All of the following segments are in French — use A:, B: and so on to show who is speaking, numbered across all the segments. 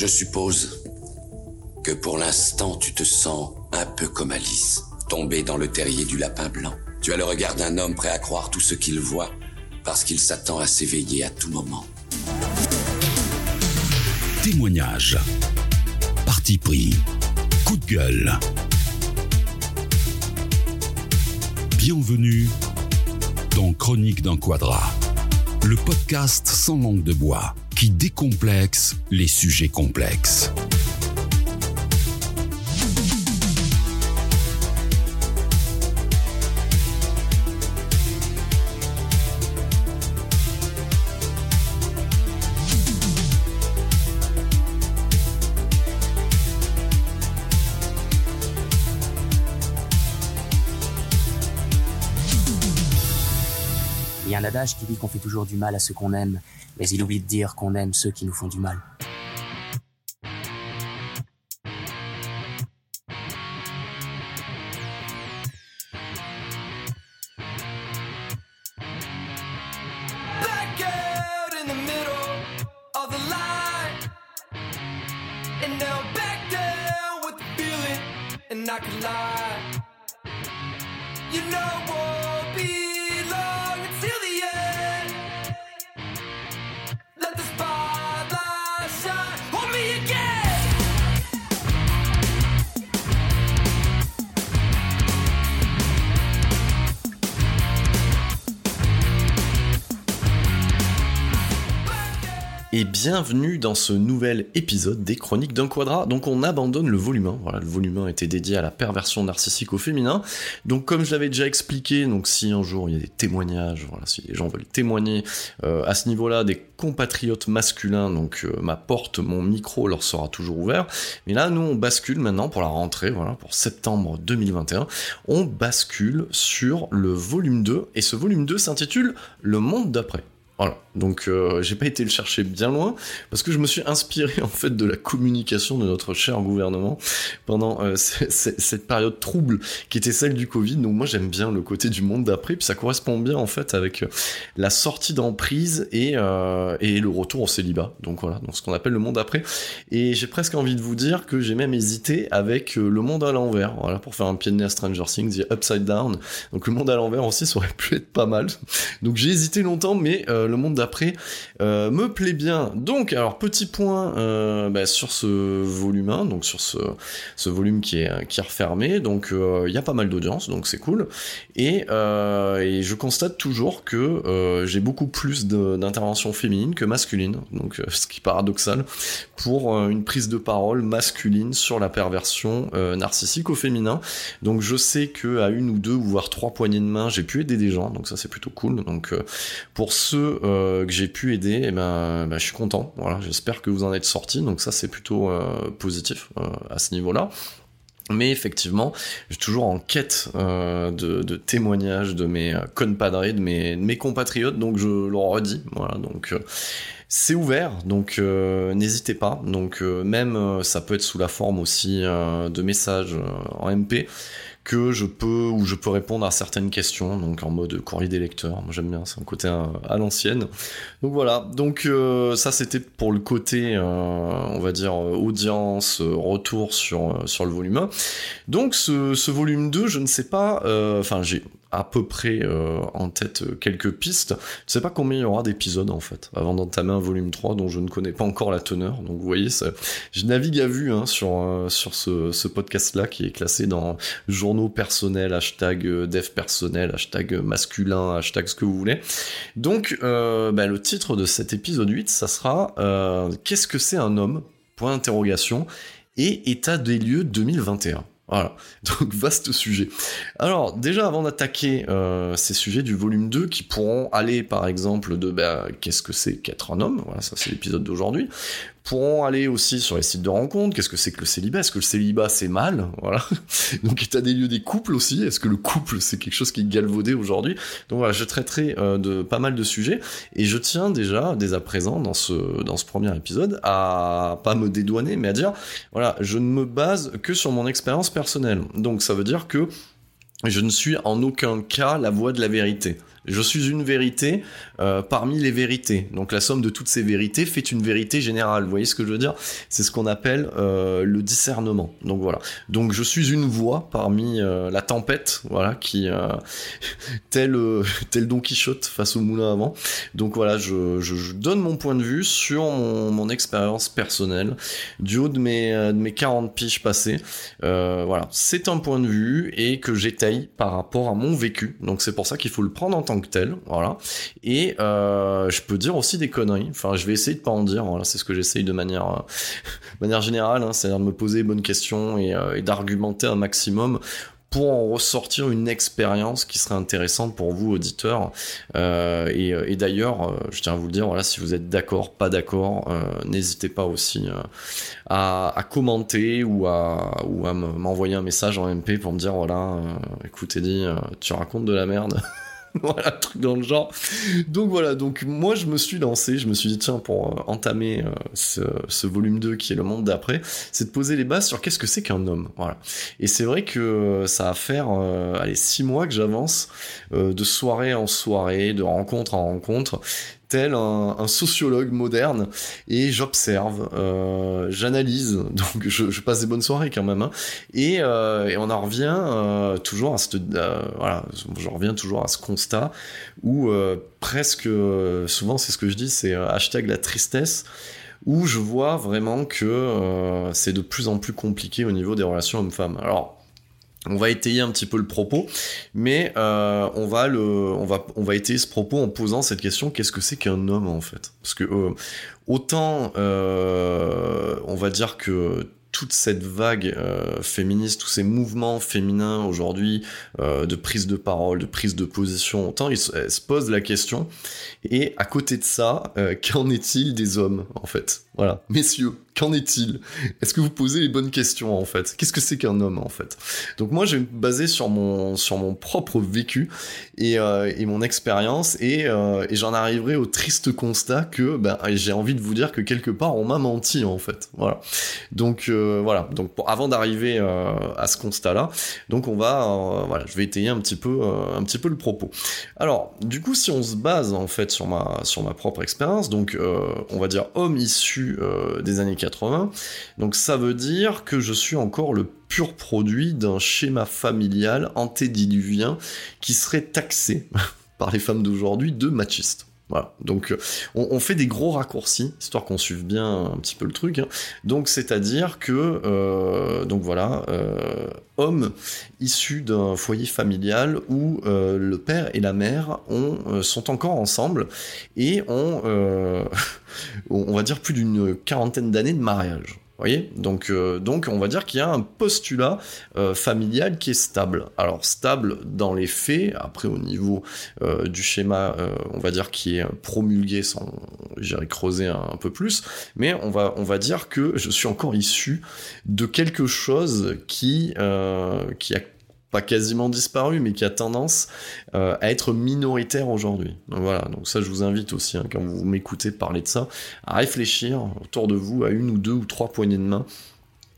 A: Je suppose que pour l'instant tu te sens un peu comme Alice, tombée dans le terrier du lapin blanc. Tu as le regard d'un homme prêt à croire tout ce qu'il voit, parce qu'il s'attend à s'éveiller à tout moment.
B: Témoignage. Parti pris. Coup de gueule. Bienvenue dans Chronique d'un quadra, le podcast sans langue de bois qui décomplexe les sujets complexes.
C: Il y a un adage qui dit qu'on fait toujours du mal à ceux qu'on aime, mais il oublie de dire qu'on aime ceux qui nous font du mal.
D: Bienvenue dans ce nouvel épisode des Chroniques d'un Quadra. Donc on abandonne le volume 1. Voilà, le volume 1 était dédié à la perversion narcissique au féminin. Donc comme je l'avais déjà expliqué, donc si un jour il y a des témoignages, voilà, si les gens veulent témoigner euh, à ce niveau-là des compatriotes masculins, donc euh, ma porte, mon micro leur sera toujours ouvert. Mais là, nous on bascule maintenant pour la rentrée, voilà, pour septembre 2021. On bascule sur le volume 2 et ce volume 2 s'intitule Le monde d'après. Voilà, donc euh, j'ai pas été le chercher bien loin parce que je me suis inspiré en fait de la communication de notre cher gouvernement pendant euh, cette période trouble qui était celle du Covid. Donc moi j'aime bien le côté du monde d'après, puis ça correspond bien en fait avec euh, la sortie d'emprise et et le retour au célibat. Donc voilà, donc ce qu'on appelle le monde après. Et j'ai presque envie de vous dire que j'ai même hésité avec le monde à l'envers. Voilà pour faire un pied de nez à Stranger Things, The Upside Down. Donc le monde à l'envers aussi ça aurait pu être pas mal. Donc j'ai hésité longtemps, mais le monde d'après euh, me plaît bien. Donc, alors petit point euh, bah, sur ce volume 1, donc sur ce, volume qui est, qui est refermé. Donc euh, il y a pas mal d'audience, donc c'est cool. Et, je constate toujours que j'ai beaucoup plus d'interventions féminines que masculines. Donc ce qui est paradoxal pour une prise de parole masculine sur la perversion narcissique au féminin. Donc je sais que à une ou deux voire trois poignées de main, j'ai pu aider des gens, donc ça c'est plutôt cool. Donc pour ceux euh, que j'ai pu aider, eh ben, ben, je suis content. Voilà, j'espère que vous en êtes sortis, donc ça c'est plutôt euh, positif euh, à ce niveau-là. Mais effectivement, je suis toujours en quête de, témoignages de mes compatriotes, donc je le redis. Voilà, donc c'est ouvert, donc n'hésitez pas. Donc même ça peut être sous la forme aussi de messages en MP que je peux ou je peux répondre à certaines questions, donc en mode courrier des lecteurs. Moi j'aime bien, c'est un côté euh, à, l'ancienne. Donc voilà, donc euh, ça c'était pour le côté, euh, on va dire, audience, retour sur, sur le volume 1. Donc ce, volume 2, je ne sais pas, enfin j'ai à peu près euh, en tête euh, quelques pistes. Je sais pas combien il y aura d'épisodes en fait, avant d'entamer un volume 3 dont je ne connais pas encore la teneur. Donc vous voyez, ça, je navigue à vue hein, sur, euh, sur ce, podcast-là qui est classé dans journaux personnels, hashtag dev personnel, hashtag masculin, hashtag ce que vous voulez. Donc bah, le titre de cet épisode 8, ça sera Qu'est-ce que c'est un homme? Point d'interrogation et état des lieux 2021. Voilà, donc vaste sujet. Alors déjà avant d'attaquer euh, ces sujets du volume 2 qui pourront aller par exemple de bah, qu'est-ce que c'est qu'être un homme, voilà ça c'est l'épisode d'aujourd'hui, pourront aller aussi sur les sites de rencontres, qu'est-ce que c'est que le célibat, est-ce que le célibat c'est mal, voilà, donc état des lieux des couples aussi, est-ce que le couple c'est quelque chose qui est galvaudé aujourd'hui, donc voilà je traiterai euh, de pas mal de sujets. Et je tiens déjà dès à présent dans ce, dans ce premier épisode à pas me dédouaner mais à dire voilà je ne me base que sur mon expérience personnelle, donc ça veut dire que je ne suis en aucun cas la voix de la vérité. Je suis une vérité euh, parmi les vérités. Donc la somme de toutes ces vérités fait une vérité générale. Vous voyez ce que je veux dire? C'est ce qu'on appelle euh, le discernement. Donc voilà. Donc je suis une voix parmi euh, la tempête, voilà, qui tel tel Don Quichotte face au moulin avant. Donc voilà, je, donne mon point de vue sur mon, mon expérience personnelle du haut de mes de mes 40 piges passées. voilà, c'est un point de vue et que j'étaye par rapport à mon vécu. Donc c'est pour ça qu'il faut le prendre en tant que tel, voilà. Et euh, je peux dire aussi des conneries. Enfin, je vais essayer de pas en dire. Voilà, c'est ce que j'essaye de manière, euh, manière générale, hein, c'est-à-dire de me poser les bonnes questions et, euh, et d'argumenter un maximum pour en ressortir une expérience qui serait intéressante pour vous auditeurs. Et, d'ailleurs, je tiens à vous le dire, voilà, si vous êtes d'accord, pas d'accord, n'hésitez pas aussi à, à, commenter ou à, ou à m'envoyer un message en MP pour me dire voilà, écoute Eddie, tu racontes de la merde. voilà, truc dans le genre. Donc voilà, donc moi je me suis lancé, je me suis dit tiens, pour euh, entamer euh, ce, volume 2 qui est le monde d'après, c'est de poser les bases sur qu'est-ce que c'est qu'un homme. Voilà. Et c'est vrai que euh, ça va faire, allez, six mois que j'avance, de soirée en soirée, de rencontre en rencontre, tel un, sociologue moderne et j'observe, euh, j'analyse, donc je, passe des bonnes soirées quand même, hein. euh, et, on en revient euh, toujours à je reviens toujours à ce constat où presque, souvent c'est ce que je dis, c'est hashtag la tristesse où je vois vraiment que c'est de plus en plus compliqué au niveau des relations hommes-femmes. Alors on va étayer un petit peu le propos, mais euh, on va le, on va, on va étayer ce propos en posant cette question qu'est-ce que c'est qu'un homme en fait? Parce que euh, autant, euh, on va dire que toute cette vague euh, féministe, tous ces mouvements féminins aujourd'hui euh, de prise de parole, de prise de position, autant ils se posent la question. Et à côté de ça, euh, qu'en est-il des hommes en fait? Voilà, messieurs, qu'en est-il? Est-ce que vous posez les bonnes questions en fait? Qu'est-ce que c'est qu'un homme en fait? Donc moi, je vais me baser sur mon sur mon propre vécu et, et mon expérience et, et j'en arriverai au triste constat que ben, j'ai envie de vous dire que quelque part on m'a menti en fait. Voilà. Donc voilà. Donc avant d'arriver euh, à ce constat-là, donc on va, euh, je vais étayer un petit peu, euh, un petit peu le propos. Alors, du coup, si on se base en fait sur ma, sur ma propre expérience, donc on va dire homme issu des années 80, donc ça veut dire que je suis encore le pur produit d'un schéma familial antédiluvien qui serait taxé par les femmes d'aujourd'hui de machiste. Voilà. Donc, euh, on, fait des gros raccourcis, histoire qu'on suive bien un petit peu le truc. Hein. Donc, c'est-à-dire que, euh, donc voilà, euh, homme issu d'un foyer familial où le père et la mère ont, sont encore ensemble et ont, on va dire, plus d'une quarantaine d'années de mariage euh, donc on va dire qu'il y a un postulat euh, familial qui est stable. Alors stable dans les faits, après au niveau euh, du schéma, on va dire qui est promulgué, sans j'irai creuser un, peu plus, mais on va, dire que je suis encore issu de quelque chose qui a pas quasiment disparu, mais qui a tendance euh, à être minoritaire aujourd'hui. Voilà, donc ça je vous invite aussi, hein, quand vous m'écoutez parler de ça, à réfléchir autour de vous à une ou deux ou trois poignées de main.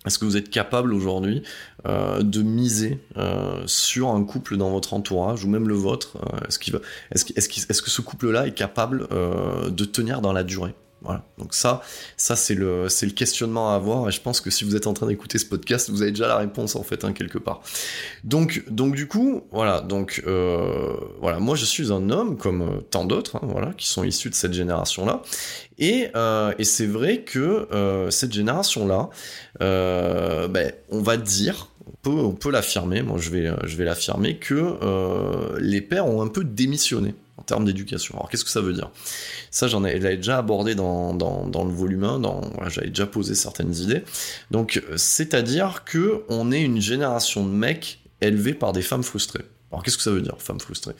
D: Est-ce que vous êtes capable aujourd'hui euh, de miser euh, sur un couple dans votre entourage ou même le vôtre est -ce que ce couple-là est capable de tenir dans la durée? Voilà. Donc ça, ça c'est le, questionnement à avoir. Et je pense que si vous êtes en train d'écouter ce podcast, vous avez déjà la réponse en fait, hein, quelque part. Donc, donc du coup, voilà. Donc, euh, voilà. Moi, je suis un homme comme euh, tant d'autres, hein, voilà, qui sont issus de cette génération-là. Et, euh, et c'est vrai que cette génération-là, euh, ben, on va dire, on peut, on peut l'affirmer. Moi, je vais, je vais l'affirmer que les pères ont un peu démissionné en termes d'éducation. Alors qu'est-ce que ça veut dire? Ça, j'en ai, déjà abordé dans, dans, le volume 1, dans, j'avais déjà posé certaines idées. Donc, c'est-à-dire que on est une génération de mecs élevés par des femmes frustrées. Alors qu'est-ce que ça veut dire, femme frustrée?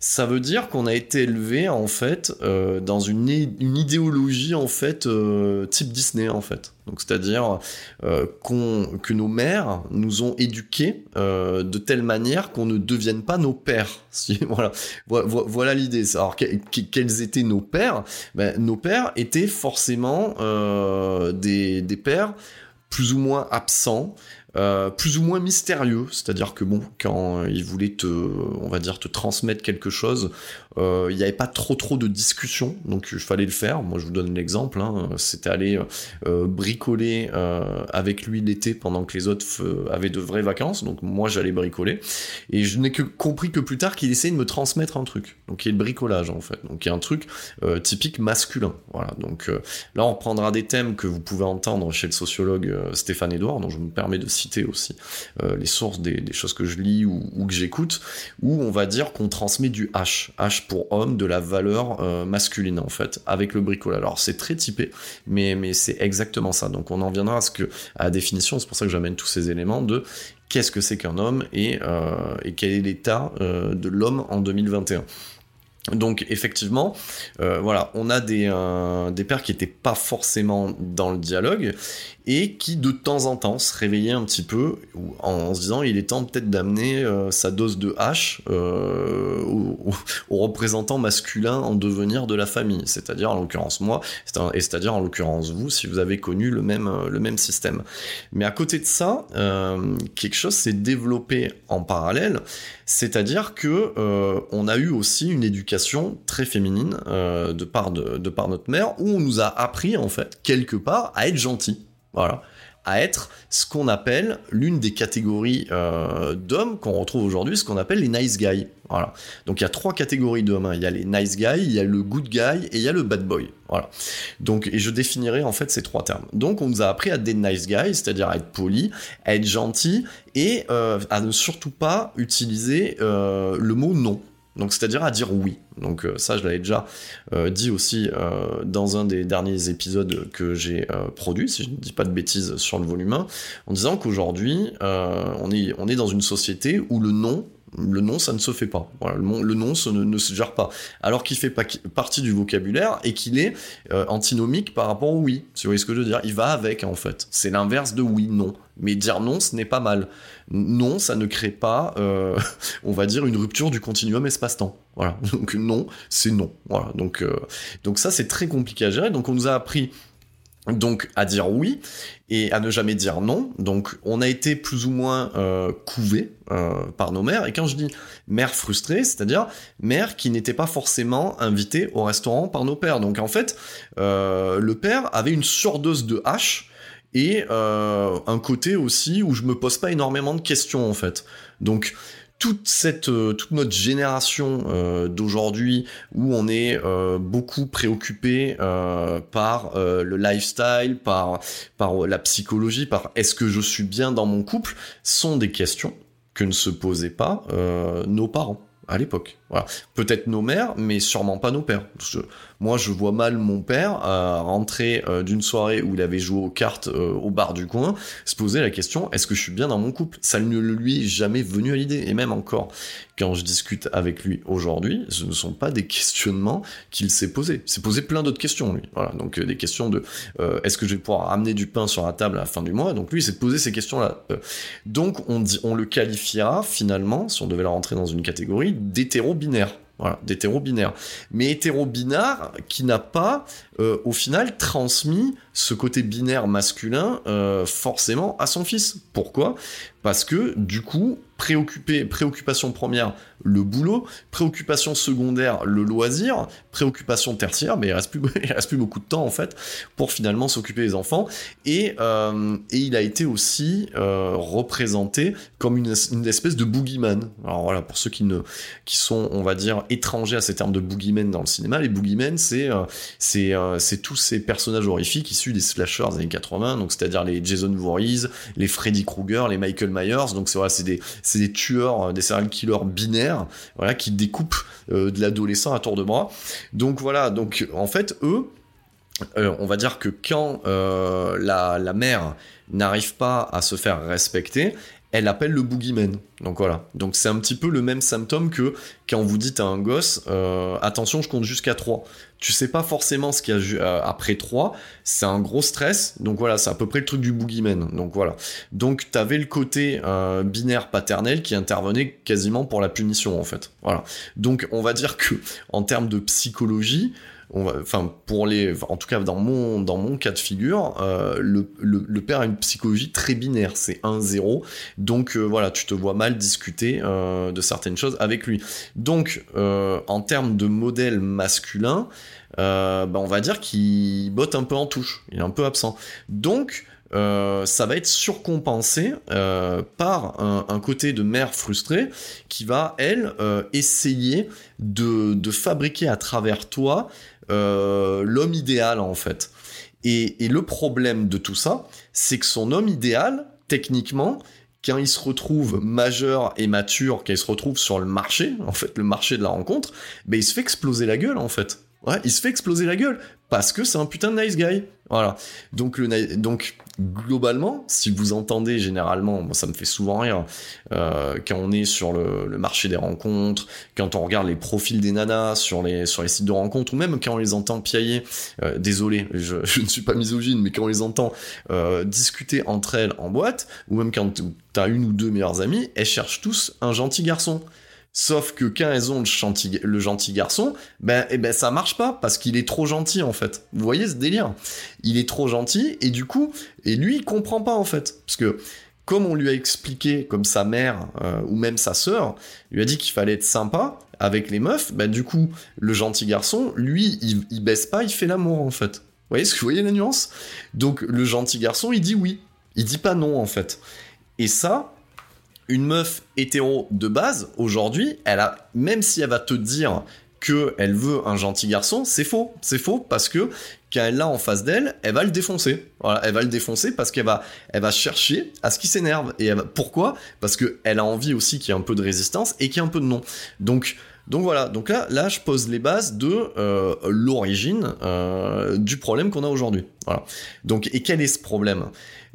D: Ça veut dire qu'on a été élevé en fait euh, dans une, une, idéologie en fait euh, type Disney en fait. Donc c'est-à-dire euh, que nos mères nous ont éduqués de telle manière qu'on ne devienne pas nos pères. Voilà l'idée. Alors quels étaient nos pères? Ben, Nos pères étaient forcément des, des pères plus ou moins absents, euh, plus ou moins mystérieux, c'est-à-dire que bon, quand il voulait te, on va dire, te transmettre quelque chose, euh, il n'y avait pas trop trop de discussion, donc il fallait le faire. Moi, je vous donne l'exemple, hein, c'était aller euh, bricoler avec lui l'été pendant que les autres avaient de vraies vacances, donc moi j'allais bricoler, et je n'ai que compris que plus tard qu'il essayait de me transmettre un truc, donc il y a le bricolage en fait, donc il y a un truc typique masculin, voilà. Donc là, on prendra des thèmes que vous pouvez entendre chez le sociologue Stéphane Edouard, dont je me permets de citer aussi euh, les sources des, choses que je lis ou, que j'écoute, où on va dire qu'on transmet du H, H pour homme, de la valeur euh, masculine en fait, avec le bricolage. Alors c'est très typé, mais, mais c'est exactement ça. Donc on en viendra à ce que à la définition, c'est pour ça que j'amène tous ces éléments de qu'est-ce que c'est qu'un homme et, euh, et, quel est l'état de l'homme en 2021. Donc effectivement, euh, voilà, on a des, euh, des pères qui n'étaient pas forcément dans le dialogue et qui de temps en temps se réveillaient un petit peu en, se disant il est temps peut-être d'amener euh, sa dose de hache aux, représentants masculins en devenir de la famille, c'est-à-dire en l'occurrence moi, et c'est-à-dire en l'occurrence vous si vous avez connu le même, le même système. Mais à côté de ça, quelque chose s'est développé en parallèle, c'est-à-dire que on a eu aussi une éducation très féminine euh, de, part de, par notre mère, où on nous a appris, en fait, quelque part, à être gentil. À être ce qu'on appelle l'une des catégories euh, d'hommes qu'on retrouve aujourd'hui, ce qu'on appelle les nice guys. Voilà. Donc il y a trois catégories d'hommes. Hein. Il y a les nice guys, il y a le good guy et il y a le bad boy. Voilà. Donc et je définirai en fait ces trois termes. Donc on nous a appris à être des nice guys, c'est-à-dire à être poli, à être gentil et euh, à ne surtout pas utiliser le mot non. Donc c'est-à-dire à dire oui. Donc euh, ça je l'avais déjà euh, dit aussi euh, dans un des derniers épisodes que j'ai produit, si je ne dis pas de bêtises sur le volume 1, en disant qu'aujourd'hui on, est, dans une société où le non le nom, ça ne se fait pas. le, nom, ne, se gère pas. Alors qu'il fait partie du vocabulaire et qu'il est antinomique par rapport au oui. Si vous voyez ce que je veux dire? Il va avec, en fait. C'est l'inverse de oui, non. Mais dire non, ce n'est pas mal. Non, ça ne crée pas, euh, on va dire, une rupture du continuum espace-temps. Voilà. Donc non, c'est non. Voilà. Donc, euh, donc ça, c'est très compliqué à gérer. Donc on nous a appris donc à dire oui et à ne jamais dire non. Donc on a été plus ou moins euh, couvé euh, par nos mères. Et quand je dis mère frustrée, c'est-à-dire mère qui n'était pas forcément invitée au restaurant par nos pères. Donc en fait, le père avait une surdose de hache et euh, un côté aussi où je me pose pas énormément de questions en fait. Donc toute cette euh, toute notre génération euh, d'aujourd'hui où on est beaucoup préoccupé par le lifestyle, par par la psychologie, par est-ce que je suis bien dans mon couple, sont des questions que ne se posaient pas nos parents à l'époque. Voilà. Peut-être nos mères, mais sûrement pas nos pères. Moi, je vois mal mon père euh, rentrer euh, d'une soirée où il avait joué aux cartes euh, au bar du coin, se poser la question est-ce que je suis bien dans mon couple? Ça ne lui est jamais venu à l'idée. Et même encore, quand je discute avec lui aujourd'hui, ce ne sont pas des questionnements qu'il s'est posé. Il s'est posé plein d'autres questions, lui. Voilà. Donc des questions de est-ce que je vais pouvoir amener du pain sur la table à la fin du mois? Donc lui, il s'est posé ces questions-là. donc on, dit, on le qualifiera finalement, si on devait la rentrer dans une catégorie, d'hétéro binaire. Voilà, d'hétéro-binaire. Mais hétéro-binaire qui n'a pas, euh, au final, transmis ce côté binaire masculin euh, forcément à son fils. Pourquoi? Parce que, du coup, préoccupé, préoccupation première, le boulot, préoccupation secondaire, le loisir, préoccupation tertiaire, mais il reste plus, il reste plus beaucoup de temps en fait pour finalement s'occuper des enfants. Et, euh, et il a été aussi euh, représenté comme une, espèce de boogeyman. Alors voilà, pour ceux qui ne, qui sont, on va dire, étrangers à ces termes de boogeyman dans le cinéma, les boogeymen, c'est tous ces personnages horrifiques issus des slashers des années 80, donc c'est-à-dire les Jason Voorhees, les Freddy Krueger, les Michael Myers. Donc c'est voilà, c'est des tueurs, euh, des serial killers binaires, voilà, qui découpent euh, de l'adolescent à tour de bras. Donc voilà, donc en fait, eux, euh, on va dire que quand la, la mère n'arrive pas à se faire respecter, elle appelle le boogeyman. Donc voilà. Donc c'est un petit peu le même symptôme que quand vous dites à un gosse attention, je compte jusqu'à 3 tu sais pas forcément ce qu'il y a euh, après 3, c'est un gros stress, donc voilà, c'est à peu près le truc du boogeyman, donc voilà. Donc t'avais le côté euh, binaire paternel qui intervenait quasiment pour la punition en fait, voilà. Donc on va dire que en termes de psychologie, enfin pour les, en tout cas dans mon dans mon cas de figure, euh, le, le, père a une psychologie très binaire, c'est 1-0, donc euh, voilà, tu te vois mal discuter euh, de certaines choses avec lui. Donc en termes de modèle masculin, bah, on va dire qu'il botte un peu en touche, il est un peu absent. Donc ça va être surcompensé par un, côté de mère frustrée qui va, elle, essayer de, de, fabriquer à travers toi euh, l'homme idéal, en fait. Et, et, le problème de tout ça, c'est que son homme idéal, techniquement, quand il se retrouve majeur et mature, quand il se retrouve sur le marché, en fait, le marché de la rencontre, ben, il se fait exploser la gueule, en fait. Ouais, il se fait exploser la gueule parce que c'est un putain de nice guy. Voilà. Donc, le, donc globalement, si vous entendez généralement, moi ça me fait souvent rire, euh, quand on est sur le, marché des rencontres, quand on regarde les profils des nanas sur les, sur les sites de rencontres, ou même quand on les entend piailler, euh, désolé, je, je, ne suis pas misogyne, mais quand on les entend euh, discuter entre elles en boîte, ou même quand t'as une ou deux meilleures amies, elles cherchent tous un gentil garçon. Sauf que ont le, gentil, le gentil garçon, ben, eh ben ça marche pas parce qu'il est trop gentil en fait. Vous voyez ce délire? Il est trop gentil et du coup, et lui il comprend pas en fait, parce que comme on lui a expliqué, comme sa mère euh, ou même sa sœur lui a dit qu'il fallait être sympa avec les meufs, ben du coup le gentil garçon, lui il, il baisse pas, il fait l'amour en fait. Vous voyez ce que vous voyez la nuance? Donc le gentil garçon il dit oui, il dit pas non en fait. Et ça, une meuf hétéro de base, aujourd'hui, elle a, même si elle va te dire que elle veut un gentil garçon, c'est faux. C'est faux parce que quand elle l'a en face d'elle, elle va le défoncer. Voilà, elle va le défoncer parce qu'elle va, chercher à ce qui s'énerve. Et pourquoi? Parce que elle a envie aussi qu'il y ait un peu de résistance et qu'il y ait un peu de non. Donc, donc voilà. Donc là, là, je pose les bases de euh, l'origine euh, du problème qu'on a aujourd'hui. Donc, et quel est ce problème?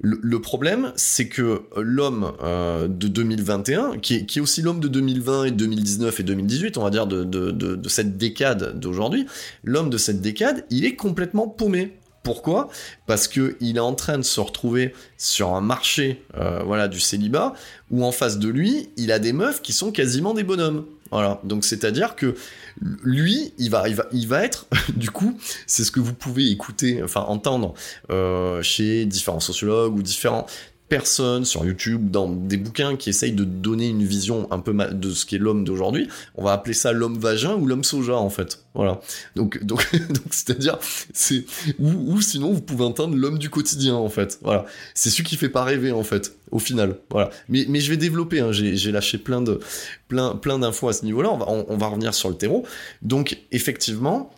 D: Le, problème, c'est que l'homme euh, de 2021, qui est, aussi l'homme de 2020 et 2019 et 2018, on va dire de, cette décade d'aujourd'hui, l'homme de cette décade, il est complètement paumé. Pourquoi? Parce que il est en train de se retrouver sur un marché, euh, voilà, du célibat, où en face de lui, il a des meufs qui sont quasiment des bonhommes. Voilà. Donc c'est-à-dire que lui, il va, être, du coup, c'est ce que vous pouvez écouter, enfin entendre euh, chez différents sociologues ou différents personnes sur YouTube, dans des bouquins qui essayent de donner une vision un peu de ce qu'est l'homme d'aujourd'hui, on va appeler ça l'homme vagin ou l'homme soja en fait. Voilà. Donc, donc, donc c'est-à-dire, c'est ou, sinon vous pouvez entendre l'homme du quotidien en fait. Voilà. C'est celui qui fait pas rêver en fait. Au final, voilà. Mais, mais je vais développer. Hein. J'ai lâché plein de plein plein d'infos à ce niveau-là. On va on va revenir sur le terreau. Donc effectivement,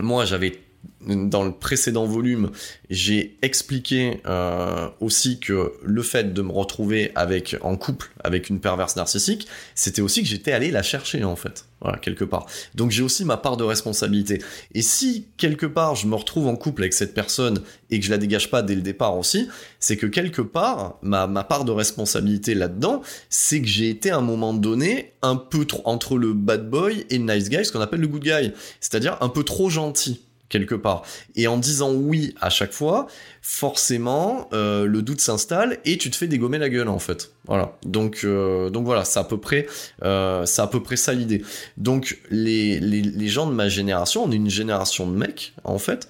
D: moi j'avais dans le précédent volume, j'ai expliqué euh, aussi que le fait de me retrouver avec en couple avec une perverse narcissique, c'était aussi que j'étais allé la chercher en fait, voilà quelque part. Donc j'ai aussi ma part de responsabilité. Et si quelque part je me retrouve en couple avec cette personne et que je la dégage pas dès le départ aussi, c'est que quelque part ma, ma part de responsabilité là-dedans, c'est que j'ai été à un moment donné un peu trop entre le bad boy et le nice guy, ce qu'on appelle le good guy, c'est-à-dire un peu trop gentil quelque part. Et en disant oui à chaque fois, forcément, euh, le doute s'installe et tu te fais dégommer la gueule en fait. Voilà. Donc, euh, donc voilà, c'est à peu près, euh, à peu près ça l'idée. Donc les, les, gens de ma génération, on est une génération de mecs en fait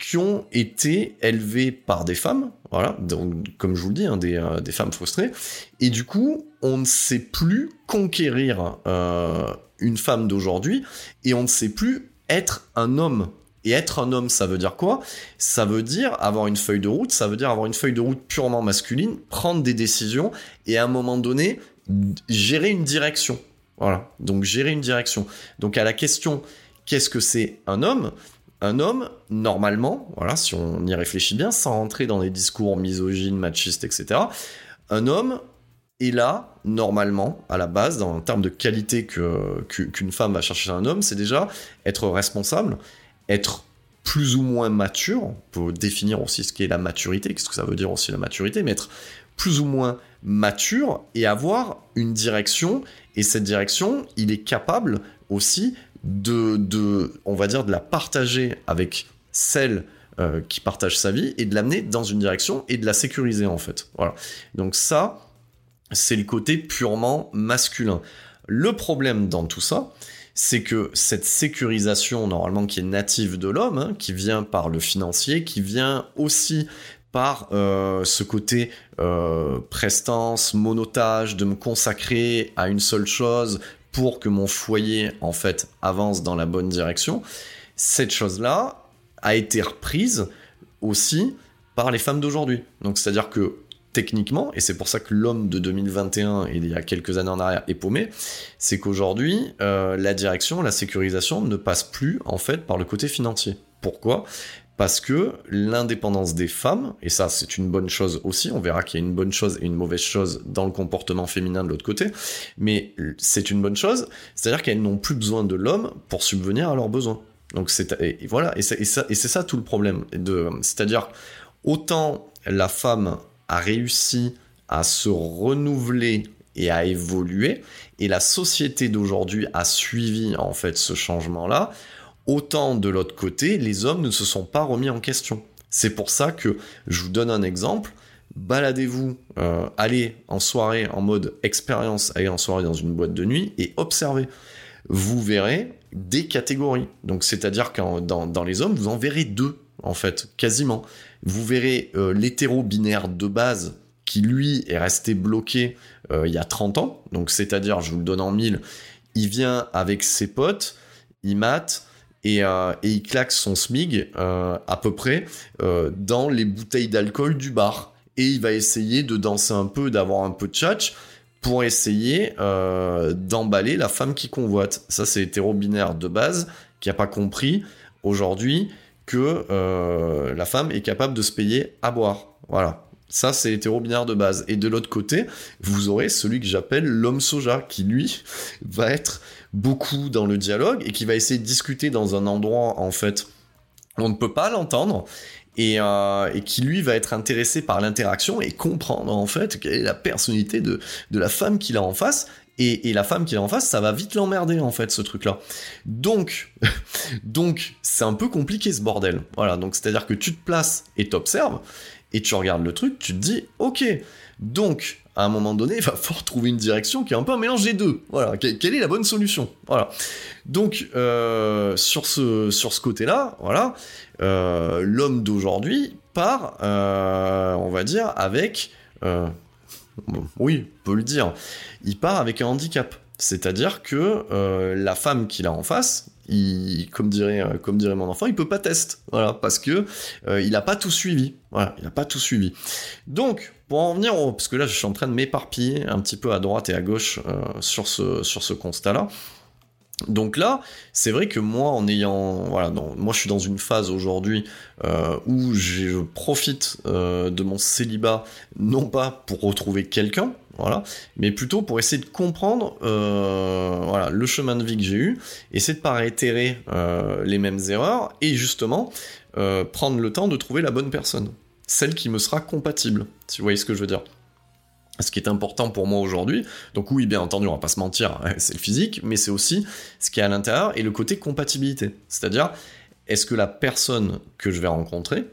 D: qui ont été élevés par des femmes, voilà, donc comme je vous le dis, hein, des, femmes frustrées, et du coup, on ne sait plus conquérir une femme d'aujourd'hui, et on ne sait plus être un homme et être un homme, ça veut dire quoi? Ça veut dire avoir une feuille de route, ça veut dire avoir une feuille de route purement masculine, prendre des décisions et à un moment donné, gérer une direction. Voilà, donc gérer une direction. Donc à la question, qu'est-ce que c'est un homme? Un homme, normalement, voilà, si on y réfléchit bien, sans rentrer dans des discours misogynes, machistes, etc., un homme est là, normalement, à la base, dans un terme de qualité qu'une femme va chercher un homme, c'est déjà être responsable, être plus ou moins mature, peut définir aussi ce qu'est la maturité, qu'est-ce que ça veut dire aussi la maturité, mais être plus ou moins mature et avoir une direction, et cette direction, il est capable aussi de, de on va dire, de la partager avec celle euh, qui partage sa vie et de l'amener dans une direction et de la sécuriser en fait. Voilà. Donc ça, c'est le côté purement masculin. Le problème dans tout ça, c'est que cette sécurisation normalement qui est native de l'homme, hein, qui vient par le financier, qui vient aussi par euh, ce côté euh, prestance, monotage, de me consacrer à une seule chose pour que mon foyer en fait avance dans la bonne direction. Cette chose-là a été reprise aussi par les femmes d'aujourd'hui. Donc c'est-à-dire que techniquement, et c'est pour ça que l'homme de 2021 et il y a quelques années en arrière est paumé, c'est qu'aujourd'hui, euh, la direction, la sécurisation ne passe plus en fait par le côté financier. Pourquoi? Parce que l'indépendance des femmes, et ça c'est une bonne chose aussi, on verra qu'il y a une bonne chose et une mauvaise chose dans le comportement féminin de l'autre côté, mais c'est une bonne chose, c'est-à-dire qu'elles n'ont plus besoin de l'homme pour subvenir à leurs besoins. Donc c'est et, voilà, et c'est ça, ça, tout le problème. C'est-à-dire autant la femme a réussi à se renouveler et à évoluer, et la société d'aujourd'hui a suivi en fait ce changement-là, autant de l'autre côté, les hommes ne se sont pas remis en question. C'est pour ça que je vous donne un exemple. Baladez-vous, euh, allez en soirée en mode expérience, allez en soirée dans une boîte de nuit et observez. Vous verrez des catégories. Donc c'est-à-dire que dans, dans, les hommes, vous en verrez deux, en fait, quasiment. Vous verrez euh, l'hétéro-binaire de base qui, lui, est resté bloqué euh, il y a 30 ans. Donc c'est-à-dire, je vous le donne en mille, il vient avec ses potes, il mate, euh, et, il claque son smig à peu près dans les bouteilles d'alcool du bar. Et il va essayer de danser un peu, d'avoir un peu de tchatch pour essayer d'emballer la femme qui convoite. Ça, c'est hétéro-binaire de base qui n'a pas compris aujourd'hui que la femme est capable de se payer à boire. Voilà. Ça, c'est hétéro-binaire de base. Et de l'autre côté, vous aurez celui que j'appelle l'homme soja, qui lui va être beaucoup dans le dialogue et qui va essayer de discuter dans un endroit en fait où on ne peut pas l'entendre et, euh, et, qui lui va être intéressé par l'interaction et comprendre en fait quelle est la personnalité de, de la femme qu'il a en face et, et, la femme qu'il a en face, ça va vite l'emmerder en fait ce truc-là. Donc, donc c'est un peu compliqué ce bordel. Voilà, donc c'est-à-dire que tu te places et t'observes et tu regardes le truc, tu te dis, ok, donc à un moment donné, il va falloir trouver une direction qui est un peu un mélange des deux. Voilà, quelle est la bonne solution? Voilà. Donc euh, sur ce sur ce côté-là, voilà, euh, l'homme d'aujourd'hui part, euh, on va dire, avec, oui, on peut le dire, il part avec un handicap. C'est-à-dire que la femme qu'il a en face, il, comme dirait, euh, comme dirait mon enfant, il peut pas voilà, parce que euh, il a pas tout suivi, il a pas tout suivi. Donc, pour en venir, parce que là, je suis en train de m'éparpiller un petit peu à droite et à gauche euh, sur ce constat-là. Donc là, c'est vrai que moi, en ayant, voilà, moi je suis dans une phase aujourd'hui où je profite de mon célibat, non pas pour retrouver quelqu'un, voilà, mais plutôt pour essayer de comprendre euh, le chemin de vie que j'ai eu, essayer de pas réitérer euh, les mêmes erreurs, et justement euh, prendre le temps de trouver la bonne personne, celle qui me sera compatible, si vous voyez ce que je veux dire? Ce qui est important pour moi aujourd'hui, donc oui, bien entendu, on va pas se mentir, c'est le physique, mais c'est aussi ce qui est à l'intérieur et le côté compatibilité. C'est-à-dire, est-ce que la personne que je vais rencontrer,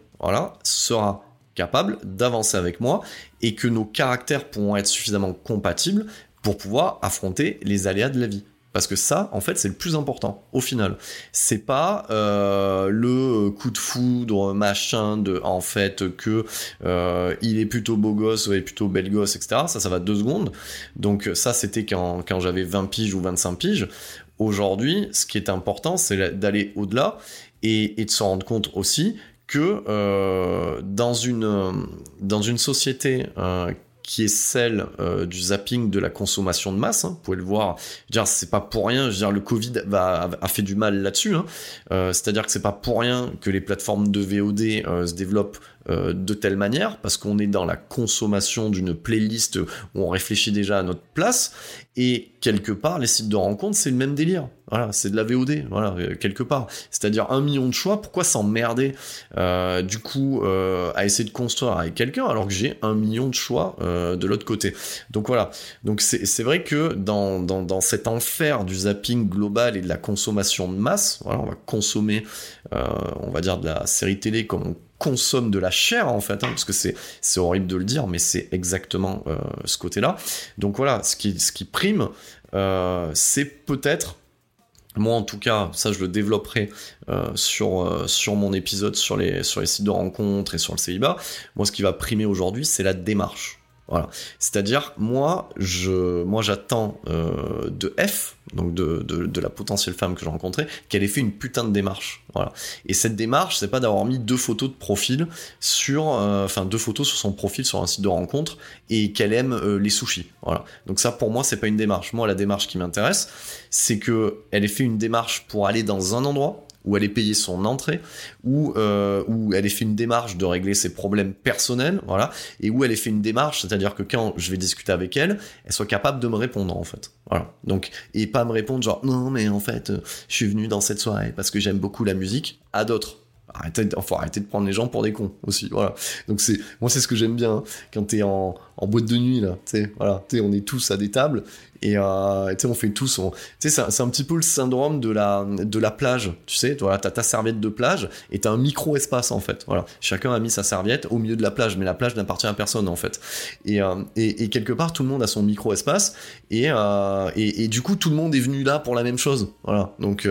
D: sera capable d'avancer avec moi et que nos caractères pourront être suffisamment compatibles pour pouvoir affronter les aléas de la vie? Parce que ça, en fait, c'est le plus important au final. C'est pas euh, le coup de foudre, machin, de en fait que euh, il est plutôt beau gosse ou est plutôt belle gosse, etc. Ça, ça va deux secondes. Donc ça, c'était quand, quand j'avais 20 piges ou 25 piges. Aujourd'hui, ce qui est important, c'est d'aller au-delà et, de se rendre compte aussi que euh, dans, une, dans une société euh, qui est celle euh, du zapping de la consommation de masse. Hein, vous pouvez le voir. c'est pas pour rien. Je le Covid va, a fait du mal là-dessus. Hein. C'est-à-dire que c'est pas pour rien que les plateformes de VOD se développent de telle manière, parce qu'on est dans la consommation d'une playlist où on réfléchit déjà à notre place. Et quelque part, les sites de rencontres, c'est le même délire. Voilà, c'est de la VOD, voilà, euh, quelque part. C'est-à-dire un million de choix, pourquoi s'emmerder euh, du coup euh, à essayer de construire avec quelqu'un alors que j'ai un million de choix de l'autre côté? Donc voilà, donc c'est vrai que dans, dans, cet enfer du zapping global et de la consommation de masse, on va consommer, on va dire de la série télé comme on consomme de la chair en fait, hein, parce que c'est horrible de le dire, mais c'est exactement ce côté-là. Donc voilà, ce qui ce prime, c'est peut-être moi en tout cas, ça je le développerai euh, sur euh, sur mon épisode sur les sur les sites de rencontres et sur le célibat. Moi, ce qui va primer aujourd'hui, c'est la démarche. Voilà. C'est-à-dire, moi, je, moi, j'attends euh, de F, donc de, de, la potentielle femme que j'ai rencontrée, qu'elle ait fait une putain de démarche. Voilà. Et cette démarche, c'est pas d'avoir mis deux photos de profil sur, euh, enfin, deux photos sur son profil sur un site de rencontre et qu'elle aime euh, les sushis. Voilà. Donc ça, pour moi, c'est pas une démarche. Moi, la démarche qui m'intéresse, c'est que elle ait fait une démarche pour aller dans un endroit où elle ait payé son entrée, où, euh, où elle ait fait une démarche de régler ses problèmes personnels, voilà, et où elle ait fait une démarche, c'est-à-dire que quand je vais discuter avec elle, elle soit capable de me répondre en fait, voilà. Donc et pas me répondre genre non mais en fait euh, je suis venu dans cette soirée parce que j'aime beaucoup la musique, à d'autres. Arrêtez, faut de prendre les gens pour des cons aussi, voilà. Donc c'est, moi c'est ce que j'aime bien hein, quand t'es en, en boîte de nuit là, tu sais, voilà, tu sais, on est tous à des tables et euh, on fait tous, tu sais, c'est un petit peu le syndrome de la, de la plage, tu sais, voilà, t'as ta serviette de plage et t'as un micro-espace en fait, voilà. Chacun a mis sa serviette au milieu de la plage, mais la plage n'appartient à personne en fait. Et, euh, et, quelque part, tout le monde a son micro-espace et, euh, et, et, du coup, tout le monde est venu là pour la même chose, voilà. Donc,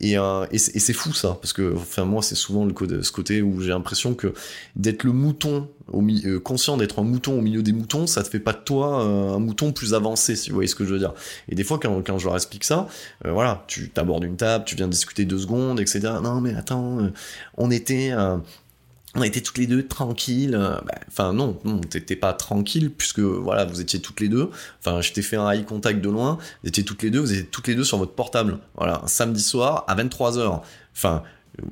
D: et, et c'est fou ça, parce que, enfin, moi, c'est souvent le ce côté où j'ai l'impression que d'être le mouton euh, conscient d'être un mouton au milieu des moutons, ça te fait pas de toi euh, un mouton plus avancé, si vous voyez ce que je veux dire. Et des fois, quand, quand je leur explique ça, euh, voilà, tu t'abordes une table, tu viens discuter deux secondes, etc. Non, mais attends, on était on était toutes les deux tranquilles. Bah, enfin non, non, t'étais pas tranquille puisque voilà, vous étiez toutes les deux. Enfin, je t'ai fait un eye contact de loin. Vous étiez toutes les deux, vous étiez toutes les deux sur votre portable. Voilà, un samedi soir à 23 h Enfin,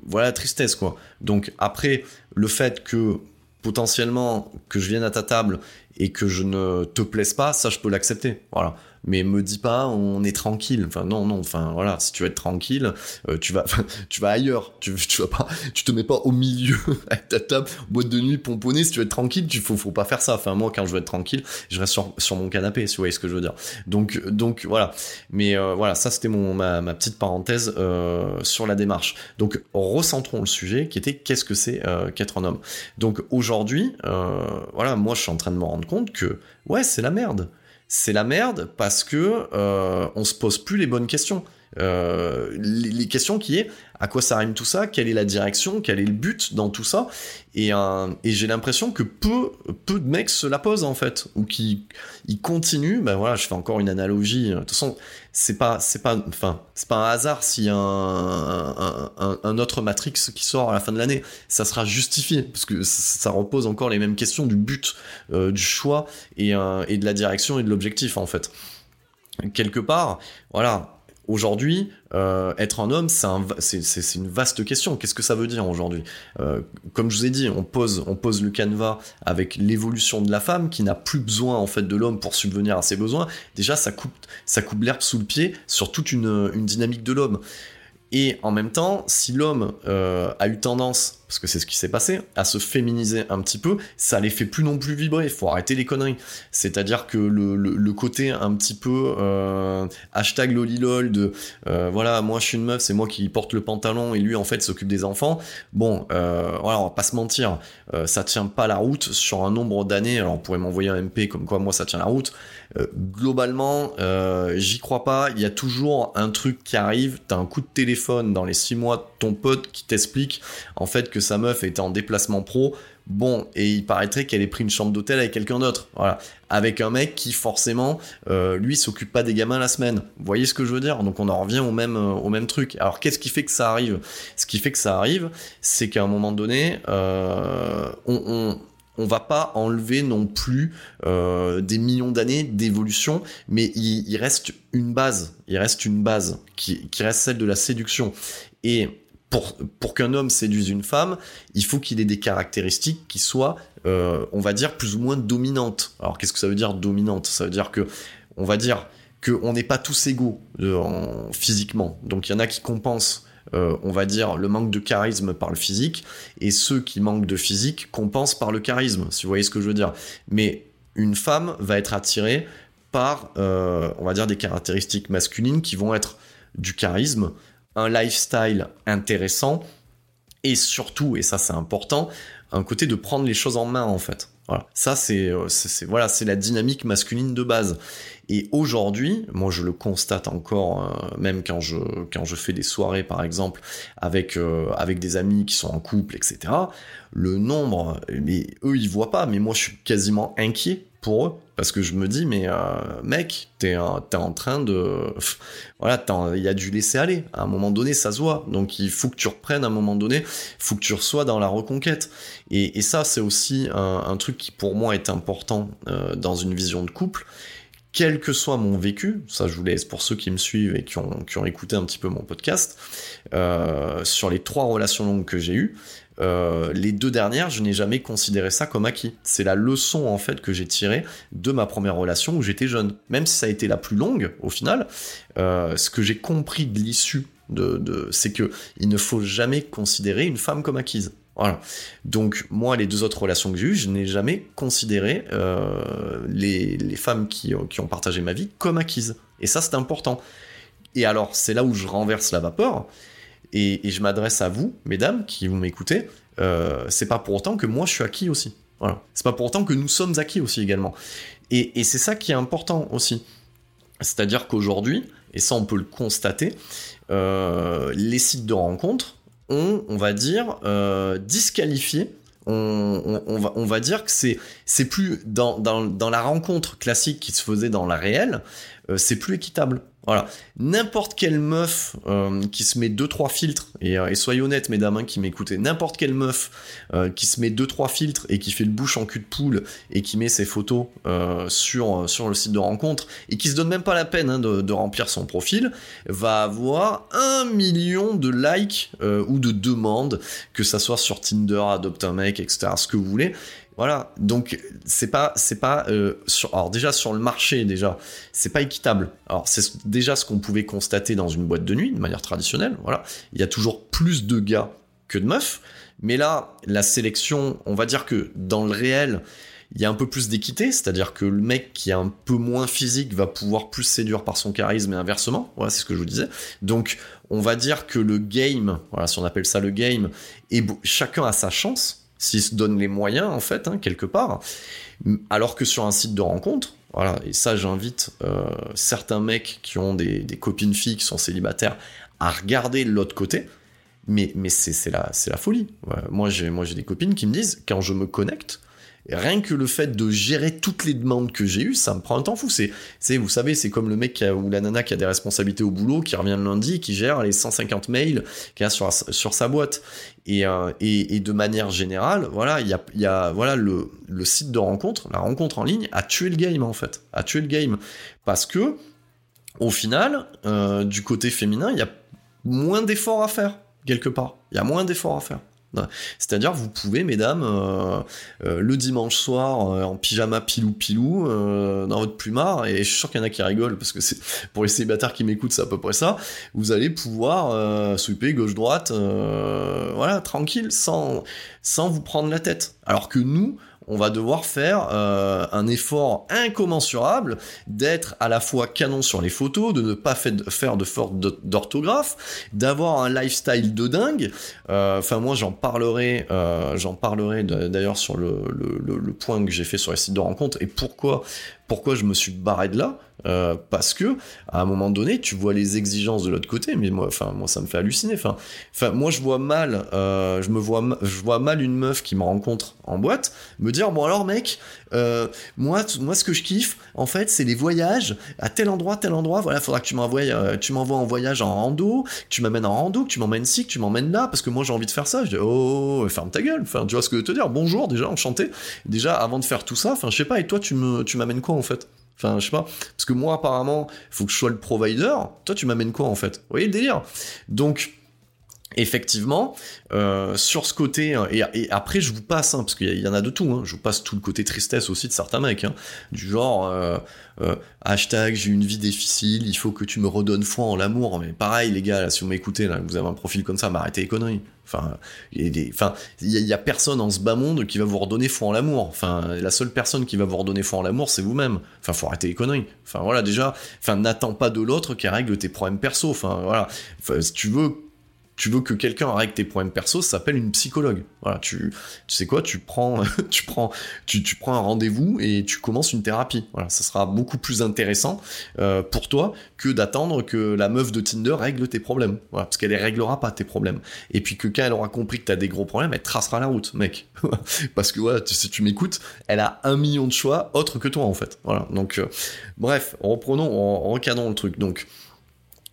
D: voilà tristesse quoi. Donc après, le fait que potentiellement que je vienne à ta table et que je ne te plaise pas, ça je peux l'accepter. Voilà mais me dis pas on est tranquille. Enfin non non, enfin voilà, si tu veux être tranquille, euh, tu vas tu vas ailleurs. Tu tu vas pas tu te mets pas au milieu avec ta table boîte de nuit pomponnée si tu veux être tranquille, tu faut faut pas faire ça. Enfin moi quand je veux être tranquille, je reste sur, sur mon canapé, si vous voyez ce que je veux dire. Donc donc voilà. Mais euh, voilà, ça c'était mon ma, ma, petite parenthèse euh, sur la démarche. Donc recentrons le sujet qui était qu'est-ce que c'est qu'être un homme. Donc aujourd'hui voilà, moi je suis en train de me rendre compte que ouais, c'est la merde c'est la merde parce que euh, on se pose plus les bonnes questions. Euh, les, questions qui est à quoi ça rime tout ça, quelle est la direction, quel est le but dans tout ça, et, j'ai l'impression que peu, peu de mecs se la posent en fait, ou qui ils continuent. Ben voilà, je fais encore une analogie. De toute façon, c'est pas, c'est pas, enfin, c'est pas un hasard y a un, un, un, autre Matrix qui sort à la fin de l'année, ça sera justifié parce que ça repose encore les mêmes questions du but, euh, du choix et de la direction et de l'objectif en fait. Quelque part, voilà, Aujourd'hui, euh, être un homme, c'est un, une vaste question. Qu'est-ce que ça veut dire aujourd'hui? Euh, Comme je vous ai dit, on pose, on pose le canevas avec l'évolution de la femme qui n'a plus besoin en fait de l'homme pour subvenir à ses besoins. Déjà, ça coupe, ça coupe l'herbe sous le pied sur toute une, une dynamique de l'homme. Et en même temps, si l'homme euh, a eu tendance, parce que c'est ce qui s'est passé, à se féminiser un petit peu, ça les fait plus non plus vibrer. Il faut arrêter les conneries. C'est-à-dire que le, côté un petit peu euh, hashtag lolilol de euh, voilà, moi je suis une meuf, c'est moi qui porte le pantalon et lui en fait s'occupe des enfants. Bon, voilà, on va pas se mentir, ça tient pas la route sur un nombre d'années. Alors on pourrait m'envoyer un MP comme quoi moi ça tient la route. Euh, globalement, euh, j'y crois pas. Il y a toujours un truc qui arrive. T'as un coup de téléphone dans les six mois de ton pote qui t'explique en fait que sa meuf était en déplacement pro. Bon, et il paraîtrait qu'elle ait pris une chambre d'hôtel avec quelqu'un d'autre. Voilà. Avec un mec qui, forcément, euh, lui, s'occupe pas des gamins la semaine. Vous voyez ce que je veux dire? Donc on en revient au même, au même truc. Alors qu'est-ce qui fait que ça arrive? Ce qui fait que ça arrive, c'est qu'à un moment donné, on, on on va pas enlever non plus euh, des millions d'années d'évolution, mais il, reste une base, il reste une base qui, reste celle de la séduction. Et pour, pour qu'un homme séduise une femme, il faut qu'il ait des caractéristiques qui soient, euh, on va dire, plus ou moins dominantes. Alors qu'est-ce que ça veut dire dominante Ça veut dire que, on va dire, qu'on n'est pas tous égaux euh, en, physiquement. Donc il y en a qui compensent euh, on va dire, le manque de charisme par le physique, et ceux qui manquent de physique compensent par le charisme, si vous voyez ce que je veux dire. Mais une femme va être attirée par, euh, on va dire, des caractéristiques masculines qui vont être du charisme, un lifestyle intéressant, et surtout, et ça c'est important, un côté de prendre les choses en main en fait. Voilà, ça c'est c'est voilà, c'est la dynamique masculine de base. Et aujourd'hui, moi je le constate encore, même quand je quand je fais des soirées par exemple avec avec des amis qui sont en couple, etc. Le nombre, mais eux ils voient pas, mais moi je suis quasiment inquiet pour eux parce que je me dis mais euh, mec t'es es en train de voilà il y a du laisser aller. À un moment donné ça se voit. Donc il faut que tu reprennes à un moment donné. Faut que tu reçois dans la reconquête. Et, ça c'est aussi un, truc qui pour moi est important euh, dans une vision de couple. Quel que soit mon vécu, ça je vous laisse pour ceux qui me suivent et qui ont, qui ont écouté un petit peu mon podcast, euh, sur les trois relations longues que j'ai eues, euh, les deux dernières, je n'ai jamais considéré ça comme acquis. C'est la leçon en fait que j'ai tirée de ma première relation où j'étais jeune. Même si ça a été la plus longue au final, euh, ce que j'ai compris de l'issue de, c'est que il ne faut jamais considérer une femme comme acquise. Voilà. Donc moi, les deux autres relations que j'ai eues, je n'ai jamais considéré euh, les, femmes qui, qui ont partagé ma vie comme acquises. Et ça, c'est important. Et alors, c'est là où je renverse la vapeur et, je m'adresse à vous, mesdames, qui vous m'écoutez, euh, c'est pas pour autant que moi je suis acquis aussi. Voilà. C'est pas pour autant que nous sommes acquis aussi également. Et, c'est ça qui est important aussi. C'est-à-dire qu'aujourd'hui, et ça on peut le constater, euh, les sites de rencontres ont, on va dire, euh, disqualifié on, va, dire que c'est c'est plus dans, dans, dans, la rencontre classique qui se faisait dans la réelle, euh, c'est plus équitable. Voilà, n'importe quelle meuf euh, qui se met deux trois filtres et, euh, soyez honnêtes mesdames hein, qui m'écoutez, n'importe quelle meuf qui se met deux trois filtres et qui fait le bouche en cul de poule et qui met ses photos sur sur le site de rencontre et qui se donne même pas la peine hein, de, de, remplir son profil, va avoir un million de likes ou de demandes, que ça soit sur Tinder, Adopte un mec, etc. Ce que vous voulez. Voilà, donc c'est pas c'est pas euh, alors déjà sur le marché déjà c'est pas équitable. Alors c'est déjà ce qu'on pouvait constater dans une boîte de nuit de manière traditionnelle. Voilà, il y a toujours plus de gars que de meufs, mais là la sélection, on va dire que dans le réel il y a un peu plus d'équité, c'est-à-dire que le mec qui est un peu moins physique va pouvoir plus séduire par son charisme et inversement. Voilà, c'est ce que je vous disais. Donc, on va dire que le game, voilà, si on appelle ça le game, et chacun a sa chance s'ils se donnent les moyens, en fait, hein, quelque part. Alors que sur un site de rencontre, voilà, et ça j'invite euh, certains mecs qui ont des, copines filles qui sont célibataires à regarder l'autre côté, mais, mais c'est la, la folie. moi j'ai des copines qui me disent, quand je me connecte, rien que le fait de gérer toutes les demandes que j'ai eues, ça me prend un temps fou. C'est, vous savez, c'est comme le mec ou la nana qui a des responsabilités au boulot, qui revient le lundi, qui gère les 150 mails qu'il a sur, sa boîte. Et, euh, et, de manière générale, voilà, il y a, voilà, le, le site de rencontre, la rencontre en ligne, a tué le game en fait, a tué le game parce que au final, euh, du côté féminin, il y a moins d'efforts à faire quelque part. Il y a moins d'efforts à faire. C'est-à-dire, vous pouvez, mesdames, euh, euh, le dimanche soir, euh, en pyjama pilou-pilou, dans votre plumard, et je suis sûr qu'il y en a qui rigolent, parce que c'est pour les célibataires qui m'écoutent, c'est à peu près ça, vous allez pouvoir sweeper gauche-droite, voilà, tranquille, sans, sans vous prendre la tête. Alors que nous, on va devoir faire euh, un effort incommensurable d'être à la fois canon sur les photos, de ne pas faire de faute d'orthographe, d'avoir un lifestyle de dingue. Euh, enfin, moi, j'en parlerai, euh, j'en parlerai d'ailleurs sur le, le, point que j'ai fait sur les sites de rencontres et pourquoi, pourquoi je me suis barré de là. Euh, parce que à un moment donné, tu vois les exigences de l'autre côté, mais moi, enfin, moi, ça me fait halluciner. Enfin, moi, je vois mal, euh, je me vois, je vois mal une meuf qui me rencontre en boîte me dire bon alors mec, euh, moi, moi, ce que je kiffe, en fait, c'est les voyages à tel endroit, tel endroit. Voilà, faudra que tu m'envoies, tu m'envoies en voyage en rando, que tu m'amènes en rando, que tu m'emmènes ci, que tu m'emmènes là, parce que moi, j'ai envie de faire ça. Je dis oh, ferme ta gueule. Enfin, tu vois ce que je veux te dire. Bonjour, déjà, enchanté. Déjà, avant de faire tout ça, enfin, je sais pas. Et toi, tu me, tu m'amènes quoi en fait? Enfin, je sais pas. Parce que moi, apparemment, il faut que je sois le provider. Toi, tu m'amènes quoi, en fait? Vous voyez le délire? Donc, effectivement, euh, sur ce côté, hein, et, après je vous passe, hein, parce qu'il y, en a de tout, hein, je vous passe tout le côté tristesse aussi de certains mecs, du genre euh, euh, hashtag j'ai une vie difficile, il faut que tu me redonnes foi en l'amour, mais pareil les gars, si vous m'écoutez, là, vous avez un profil comme ça, m'arrêtez les conneries. Enfin, il y, a personne en ce bas monde qui va vous redonner foi en l'amour. Enfin, la seule personne qui va vous redonner foi en l'amour, c'est vous-même. Enfin, faut arrêter les conneries. Enfin, voilà, déjà, enfin, n'attends pas de l'autre qui règle tes problèmes perso. Enfin, voilà. si tu veux tu veux que quelqu'un règle tes problèmes perso, ça s'appelle une psychologue. Voilà, tu, tu sais quoi, tu prends, tu prends, tu, tu prends un rendez-vous et tu commences une thérapie. Voilà, ça sera beaucoup plus intéressant euh, pour toi que d'attendre que la meuf de Tinder règle tes problèmes. Voilà, parce qu'elle ne réglera pas tes problèmes. Et puis que quand elle aura compris que tu as des gros problèmes, elle tracera la route, mec. parce que voilà, si tu m'écoutes, elle a un million de choix autres que toi en fait. Voilà. Donc, euh, bref, reprenons, en, le truc. Donc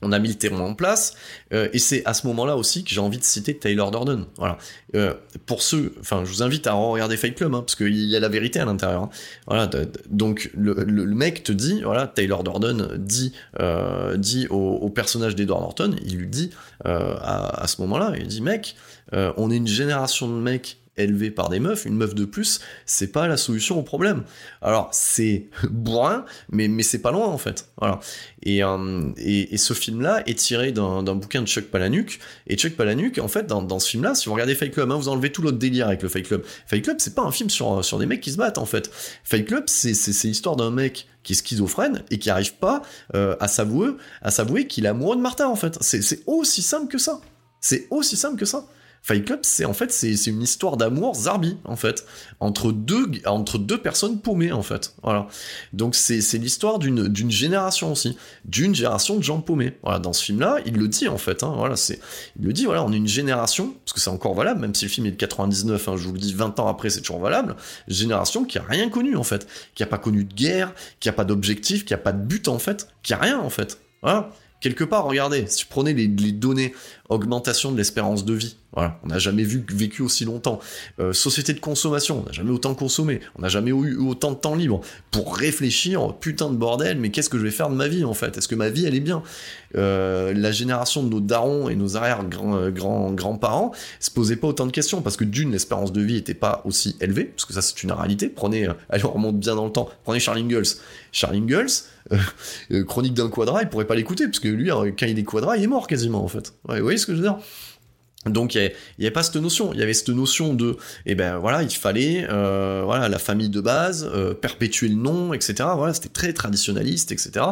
D: on a mis le terrain en place, euh, et c'est à ce moment-là aussi que j'ai envie de citer Taylor Durden. Voilà. Euh, pour ceux, enfin, je vous invite à regarder Fight Club, hein, parce qu'il y a la vérité à l'intérieur. Hein. Voilà. donc le, le, mec te dit, voilà, Taylor Durden dit, euh, dit au, au, personnage d'Edward Norton, il lui dit à, à, ce moment-là, il dit, mec, on est une génération de mecs élevé par des meufs, une meuf de plus, c'est pas la solution au problème. Alors c'est bourrin, mais, mais c'est pas loin en fait. Voilà. Et, euh, et, ce film-là est tiré d'un bouquin de Chuck Palahniuk. Et Chuck Palahniuk, en fait, dans, dans ce film-là, si vous regardez Fight Club, hein, vous enlevez tout l'autre délire avec le Fight Club. Fight Club, c'est pas un film sur, sur des mecs qui se battent en fait. Fight Club, c'est l'histoire d'un mec qui est schizophrène et qui arrive pas euh, à s'avouer à s'avouer qu'il est amoureux de Martha en fait. C'est aussi simple que ça. C'est aussi simple que ça. Fight Club, c'est en fait c'est une histoire d'amour zarbi en fait entre deux entre deux personnes paumées en fait. Voilà. Donc c'est l'histoire d'une d'une génération aussi, d'une génération de gens paumés. Voilà, dans ce film-là, il le dit en fait. Hein, voilà, c'est il le dit. Voilà, on est une génération parce que c'est encore valable, même si le film est de 99. Hein, je vous le dis, 20 ans après, c'est toujours valable. Génération qui a rien connu en fait, qui a pas connu de guerre, qui a pas d'objectif, qui a pas de but en fait, qui a rien en fait. Voilà quelque part, regardez, si tu prenais les, données augmentation de l'espérance de vie, voilà, on n'a jamais vécu aussi longtemps. Euh, société de consommation, on n'a jamais autant consommé, on n'a jamais eu autant de temps libre pour réfléchir, putain de bordel, mais qu'est-ce que je vais faire de ma vie en fait? Est-ce que ma vie elle est bien? Euh, La génération de nos darons et nos arrière euh, se posait pas autant de questions parce que d'une l'espérance de vie était pas aussi élevée, parce que ça c'est une réalité. Prenez, allez on remonte bien dans le temps. Prenez Charlie Ingalls. Charlie Ingalls, chronique d'un quadra, il pourrait pas l'écouter parce que lui quand il est quadra, il est mort quasiment en fait. Vous voyez ce que je veux dire? Donc il n'y avait pas cette notion, il y avait cette notion de, eh ben voilà, il fallait, euh, voilà, la famille de base, euh, perpétuer le nom, etc. Voilà, c'était très traditionnaliste, etc.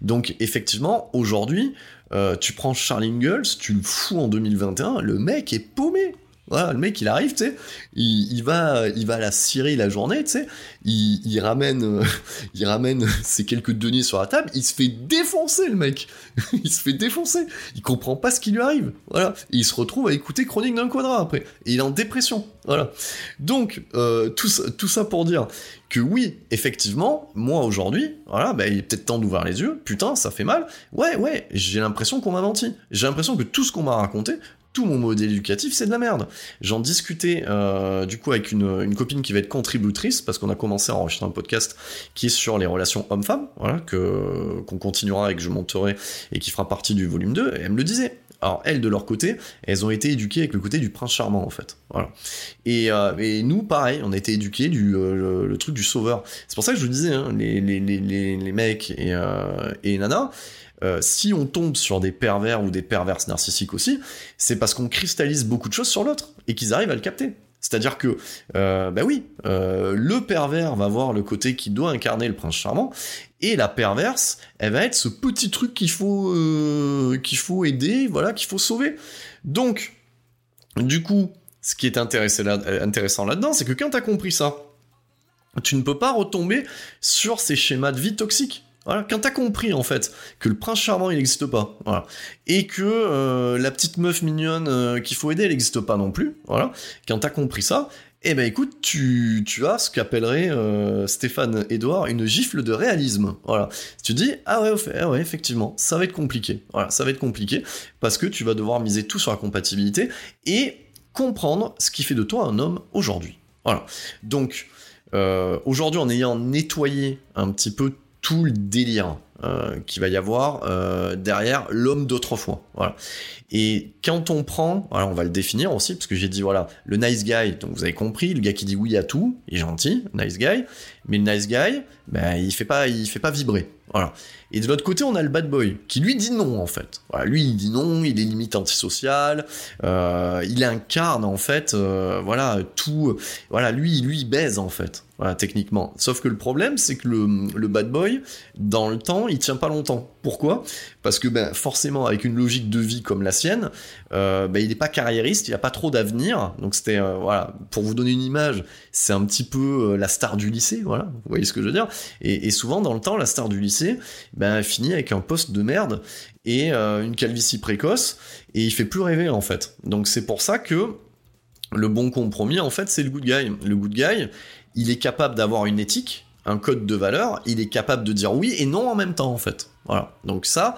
D: Donc effectivement, aujourd'hui, euh, tu prends Charlie Ingalls, tu le fous en 2021, le mec est paumé. Voilà, le mec il arrive, tu sais, il, va, il va à la Syrie la journée, tu sais, il, ramène, euh, il ramène ses quelques deniers sur la table, il se fait défoncer le mec, il se fait défoncer, il comprend pas ce qui lui arrive, voilà, et il se retrouve à écouter Chronique d'un quadrat après, et il est en dépression, voilà. Donc euh, tout, tout ça pour dire que oui, effectivement, moi aujourd'hui, voilà, bah, il est peut-être temps d'ouvrir les yeux, putain, ça fait mal, ouais, ouais, j'ai l'impression qu'on m'a menti, j'ai l'impression que tout ce qu'on m'a raconté, tout mon modèle éducatif, c'est de la merde. J'en discutais euh, du coup avec une, copine qui va être contributrice, parce qu'on a commencé à enregistrer un podcast qui est sur les relations hommes-femmes, voilà, que qu'on continuera et que je monterai et qui fera partie du volume 2, et elle me le disait. Alors elles, de leur côté, elles ont été éduquées avec le côté du prince charmant, en fait. Voilà. Et, euh, nous, pareil, on a été éduqués du euh, le, truc du sauveur. C'est pour ça que je vous disais, hein, les, les, les, les, mecs et, et Nana, euh, si on tombe sur des pervers ou des perverses narcissiques aussi, c'est parce qu'on cristallise beaucoup de choses sur l'autre et qu'ils arrivent à le capter. C'est-à-dire que, euh, bah oui, euh, le pervers va voir le côté qui doit incarner le prince charmant, et la perverse, elle va être ce petit truc qu'il faut, qu'il faut aider, voilà, qu'il faut sauver. Donc, du coup, ce qui est intéressant là-dedans, c'est que quand t'as compris ça, tu ne peux pas retomber sur ces schémas de vie toxiques. Voilà, quand t'as compris en fait que le prince charmant il n'existe pas, et que euh, la petite meuf mignonne euh, qu'il faut aider elle n'existe pas non plus, voilà, quand t'as compris ça, eh ben écoute, tu, tu as ce qu'appellerait euh, Stéphane Edouard une gifle de réalisme, voilà. Tu dis ah ouais, ah ouais effectivement ça va être compliqué, voilà, ça va être compliqué parce que tu vas devoir miser tout sur la compatibilité et comprendre ce qui fait de toi un homme aujourd'hui, voilà. Donc aujourd'hui en ayant nettoyé un petit peu tout le délire euh, qu'il va y avoir euh, derrière l'homme d'autrefois. Et quand on prend, voilà, on va le définir aussi, parce que j'ai dit, voilà, le nice guy, donc vous avez compris, le gars qui dit oui à tout, il est gentil, nice guy, mais le nice guy, ben, il fait pas, il fait pas vibrer. Voilà. Et de l'autre côté, on a le bad boy, qui lui dit non, en fait. Lui, il dit non, il est limite antisocial, euh, il incarne, en fait, euh, voilà, tout, voilà, lui, lui, il baise, en fait. Techniquement. Sauf que le problème, c'est que le, le bad boy, dans le temps, il tient pas longtemps. Pourquoi? Parce que ben, forcément, avec une logique de vie comme la euh, ben, il n'est pas carriériste, il a pas trop d'avenir. Donc c'était euh, voilà, pour vous donner une image, c'est un petit peu euh, la star du lycée, voilà. Vous voyez ce que je veux dire et, souvent dans le temps, la star du lycée, ben finit avec un poste de merde et une calvitie précoce et il fait plus rêver en fait. Donc c'est pour ça que le bon compromis en fait, c'est le good guy. Le good guy, il est capable d'avoir une éthique un code de valeur, il est capable de dire oui et non en même temps en fait. Voilà. Donc ça,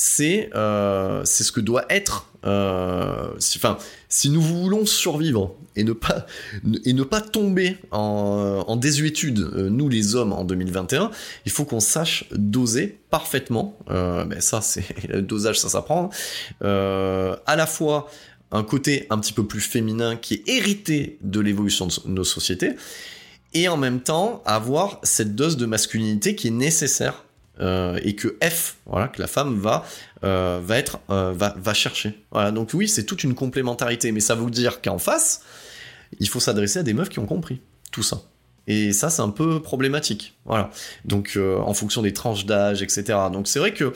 D: c'est euh, c'est ce que doit être. Euh, enfin, si nous voulons survivre et ne pas et ne pas tomber en, désuétude, euh, nous les hommes en 2021, il faut qu'on sache doser parfaitement. mais ben ça, c'est le dosage, ça s'apprend. à la fois un côté un petit peu plus féminin qui est hérité de l'évolution de nos sociétés et en même temps avoir cette dose de masculinité qui est nécessaire euh, et que F, voilà, que la femme va euh, être euh, va, chercher. Donc oui, c'est toute une complémentarité, mais ça veut dire qu'en face, il faut s'adresser à des meufs qui ont compris tout ça. Et ça, c'est un peu problématique. Voilà. Donc, en fonction des tranches d'âge, etc. Donc, c'est vrai que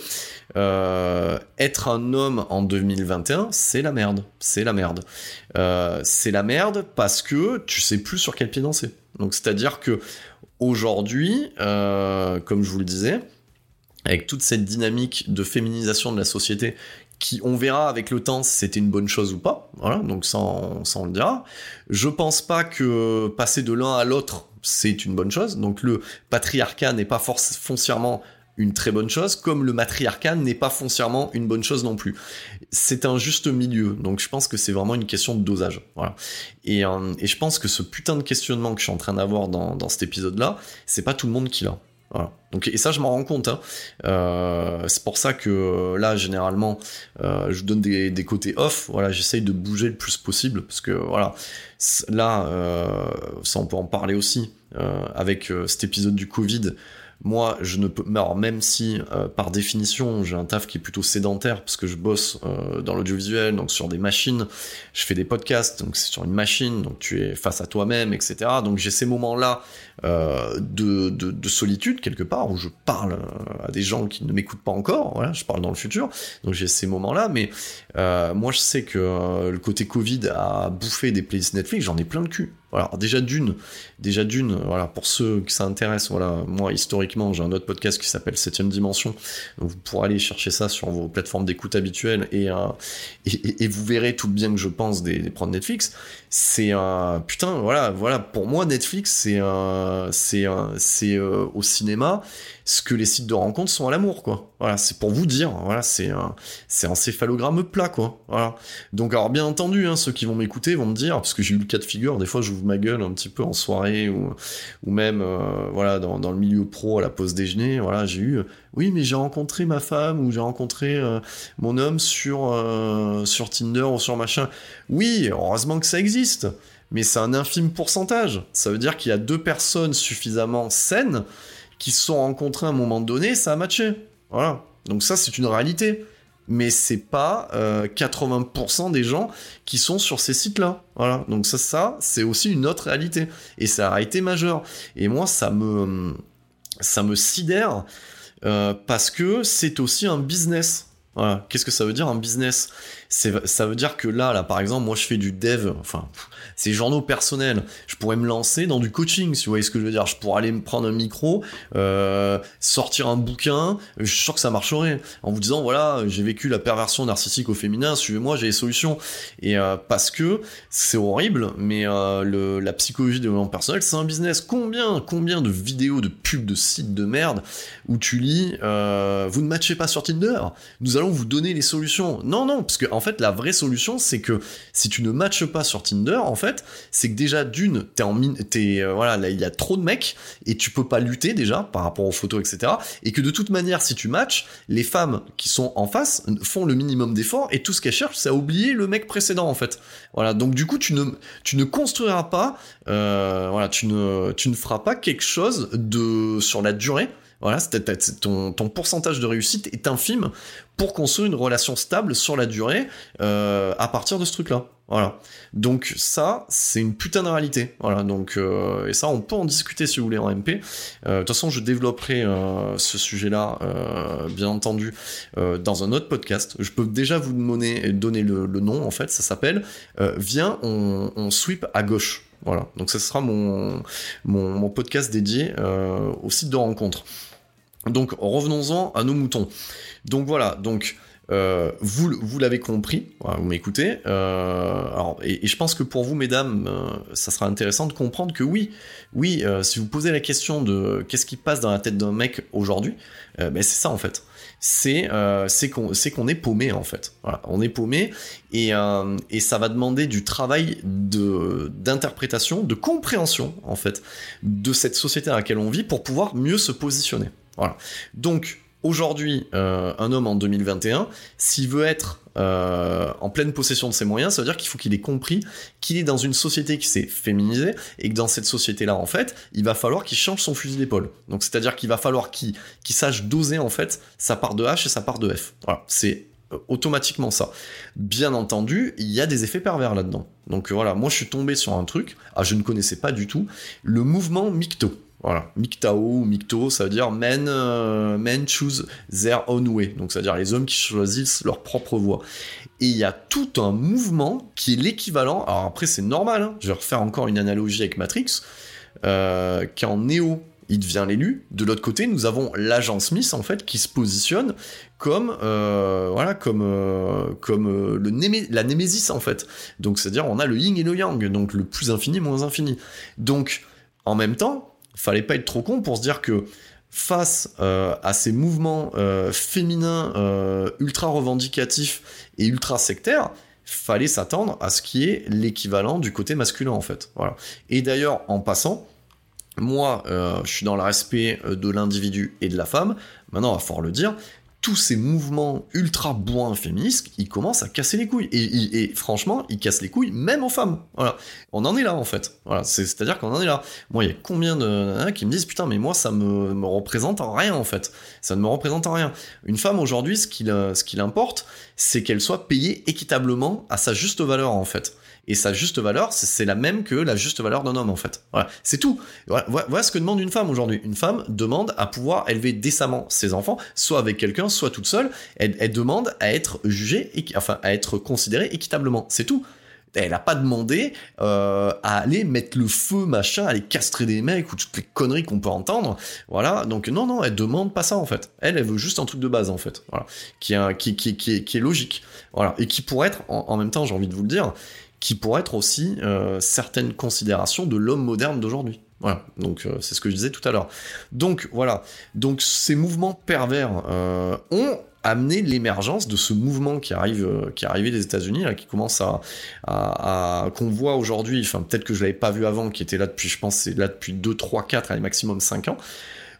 D: être un homme en 2021, c'est la merde. C'est la merde. c'est la merde parce que tu sais plus sur quel pied danser. Donc c'est-à-dire que aujourd'hui, comme je vous le disais, avec toute cette dynamique de féminisation de la société, qui on verra avec le temps si c'était une bonne chose ou pas, voilà, donc ça on, ça on le dira. Je pense pas que passer de l'un à l'autre c'est une bonne chose, donc le patriarcat n'est pas foncièrement une très bonne chose, comme le matriarcat n'est pas foncièrement une bonne chose non plus. C'est un juste milieu, donc je pense que c'est vraiment une question de dosage. Voilà. Et, euh, et, je pense que ce putain de questionnement que je suis en train d'avoir dans, dans cet épisode-là, c'est pas tout le monde qui l'a. Voilà. Donc, et ça, je m'en rends compte. Hein. Euh, c'est pour ça que là, généralement, euh, je donne des, côtés off. Voilà, j'essaye de bouger le plus possible parce que voilà, là, euh, ça on peut en parler aussi euh, avec euh, cet épisode du Covid moi, je ne peux. Alors, même si, euh, par définition, j'ai un taf qui est plutôt sédentaire, parce que je bosse euh, dans l'audiovisuel, donc sur des machines, je fais des podcasts, donc c'est sur une machine, donc tu es face à toi-même, etc. Donc j'ai ces moments-là euh, de, de, de, solitude, quelque part, où je parle à des gens qui ne m'écoutent pas encore, je parle dans le futur, donc j'ai ces moments-là, mais moi, je sais que le côté Covid a bouffé des playlists Netflix, j'en ai plein de cul. Voilà, déjà d'une, déjà d'une, pour ceux qui s'intéressent, voilà, moi historiquement j'ai un autre podcast qui s'appelle Septième Dimension, vous pourrez aller chercher ça sur vos plateformes d'écoute habituelles et, euh, et, vous verrez tout le bien que je pense des, des de Netflix. C'est un putain, voilà, voilà, pour moi Netflix c'est un, c'est c'est euh, au cinéma ce que les sites de rencontres sont à l'amour, quoi. Voilà, c'est pour vous dire, voilà, c'est un, c'est un céphalogramme plat, quoi. Voilà. Donc, alors, bien entendu, hein, ceux qui vont m'écouter vont me dire, parce que j'ai eu le cas de figure, des fois, j'ouvre ma gueule un petit peu en soirée ou, ou même, euh, voilà, dans, dans, le milieu pro à la pause déjeuner, voilà, j'ai eu, oui, mais j'ai rencontré ma femme ou j'ai rencontré euh, mon homme sur, euh, sur Tinder ou sur machin. Oui, heureusement que ça existe mais c'est un infime pourcentage. Ça veut dire qu'il y a deux personnes suffisamment saines qui se sont rencontrés à un moment donné, ça a matché. Voilà. Donc ça, c'est une réalité. Mais c'est pas 80% euh, des gens qui sont sur ces sites-là. Voilà. Donc ça, ça, c'est aussi une autre réalité. Et c'est la réalité majeure. Et moi, ça me, ça me sidère euh, parce que c'est aussi un business. Voilà. Qu'est-ce que ça veut dire un business? Ça veut dire que là, là, par exemple, moi, je fais du dev. Enfin, ces journaux personnels. Je pourrais me lancer dans du coaching, si vous voyez ce que je veux dire. Je pourrais aller me prendre un micro, euh, sortir un bouquin. Je suis sûr que ça marcherait. En vous disant, voilà, j'ai vécu la perversion narcissique au féminin, suivez-moi, j'ai les solutions. Et euh, parce que c'est horrible, mais euh, la psychologie de développement personnel, c'est un business. Combien, combien de vidéos, de pubs, de sites de merde où tu lis, vous ne matchez pas sur Tinder, nous allons vous donner les solutions. Non, non, parce que en fait, la vraie solution, c'est que si tu ne matches pas sur Tinder, en fait, c'est que déjà d'une, t'es en mine, t'es euh, voilà, là il y a trop de mecs et tu peux pas lutter déjà par rapport aux photos, etc. Et que de toute manière, si tu matches, les femmes qui sont en face font le minimum d'efforts et tout ce qu'elles cherchent, c'est à oublier le mec précédent en fait. Voilà, donc du coup, tu ne, tu ne construiras pas, euh, voilà, tu ne, tu ne feras pas quelque chose de sur la durée Voilà, ton, ton pourcentage de réussite est infime pour construire une relation stable sur la durée euh, à partir de ce truc-là. Voilà. Donc ça, c'est une putain de réalité. Voilà. Donc euh, et ça, on peut en discuter si vous voulez en MP. Euh, de toute façon, je développerai ce sujet-là, bien entendu, dans un autre podcast. Je peux déjà vous donner, le, nom. En fait, ça s'appelle "Viens, on, on sweep à gauche". Voilà. Donc ça sera mon, mon podcast dédié au site de rencontre. Donc revenons-en à nos moutons. Donc voilà, donc euh, vous, vous l'avez compris, vous m'écoutez. Euh, et, je pense que pour vous, mesdames, euh, ça sera intéressant de comprendre que oui, oui, si vous posez la question de qu'est-ce qui passe dans la tête d'un mec aujourd'hui, ben c'est ça en fait. C'est qu'on est paumé en fait. On est paumé et ça va demander du travail de d'interprétation, de compréhension en fait de cette société dans laquelle on vit pour pouvoir mieux se positionner. Voilà. Donc aujourd'hui, euh, un homme en 2021, s'il veut être euh, en pleine possession de ses moyens, ça veut dire qu'il faut qu'il ait compris qu'il est dans une société qui s'est féminisée et que dans cette société-là, en fait, il va falloir qu'il change son fusil d'épaule. Donc, c'est-à-dire qu'il va falloir qu'il sache doser, en fait, sa part de H et sa part de F. Voilà, c'est euh, automatiquement ça. Bien entendu, il y a des effets pervers là-dedans. Donc voilà, moi je suis tombé sur un truc, ah je ne connaissais pas du tout, le mouvement Micto. Voilà, MGTOW ou MGTOW, ça veut dire men, euh, men choose their own way. Donc, ça veut dire les hommes qui choisissent leur propre voie. Et il y a tout un mouvement qui est l'équivalent. Alors après, c'est normal. Hein. je vais refaire encore une analogie avec Matrix. Euh, en Néo, il devient l'élu. De l'autre côté, nous avons l'agent Smith en fait qui se positionne comme euh, voilà comme euh, comme le la némésis en fait. Donc c'est-à-dire on a le yin et le yang, donc le plus infini moins infini. Donc en même temps, fallait pas être trop con pour se dire que face euh, à ces mouvements euh, féminins euh, ultra revendicatifs et ultra sectaires, fallait s'attendre à ce qui est l'équivalent du côté masculin en fait. Voilà. Et d'ailleurs, en passant, moi, je suis dans le respect de l'individu et de la femme. Maintenant, à fort le dire, tous ces mouvements ultra bourrins féministes, ils commencent à casser les couilles. Et, franchement, ils cassent les couilles même aux femmes. Voilà. On en est là, en fait. Voilà. C'est-à-dire qu'on en est là. Moi, il y a combien de qui me disent, putain, mais moi, ça me, me représente en rien, en fait. Ça ne me représente en rien. Une femme, aujourd'hui, ce qui, ce qui l'importe, c'est qu'elle soit payée équitablement à sa juste valeur, en fait et sa juste valeur, c'est la même que la juste valeur d'un homme en fait. Voilà, c'est tout. Voilà, ce que demande une femme aujourd'hui. Une femme demande à pouvoir élever décemment ses enfants, soit avec quelqu'un, soit toute seule. Elle, demande à être jugée, enfin à être considérée équitablement. C'est tout. Elle n'a pas demandé euh, à aller mettre le feu, machin, à aller castrer des mecs ou toutes les conneries qu'on peut entendre. Voilà. Donc non, non, elle demande pas ça en fait. Elle, elle veut juste un truc de base en fait. Voilà. Qui est logique. Voilà. Et qui pourrait être, en même temps, j'ai envie de vous le dire, qui pourrait être aussi euh, certaines considérations de l'homme moderne d'aujourd'hui. Voilà, donc euh, c'est ce que je disais tout à l'heure. Donc voilà, donc ces mouvements pervers euh, ont amené l'émergence de ce mouvement qui arrive, qui est arrivé des États-Unis, qui commence à, à, qu'on voit aujourd'hui. Enfin, peut-être que je l'avais pas vu avant, qui était là depuis, je pense, c'est là depuis 2, 3, 4, allez, maximum 5 ans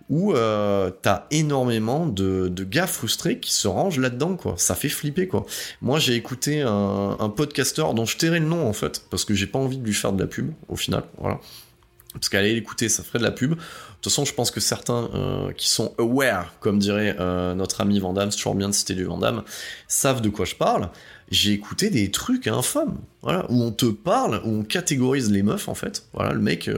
D: où euh, t'as énormément de, gars frustrés qui se rangent là-dedans, quoi. Ça fait flipper, quoi. Moi, j'ai écouté un, un podcasteur dont je tairai le nom, en fait, parce que j'ai pas envie de lui faire de la pub, au final, voilà. Parce qu'aller l'écouter, ça ferait de la pub. De toute façon, je pense que certains euh, qui sont aware, comme dirait euh, notre ami Vandame, c'est toujours bien de citer du Vandame, savent de quoi je parle j'ai écouté des trucs infâmes, voilà, où on te parle, où on catégorise les meufs en fait. Voilà, le mec,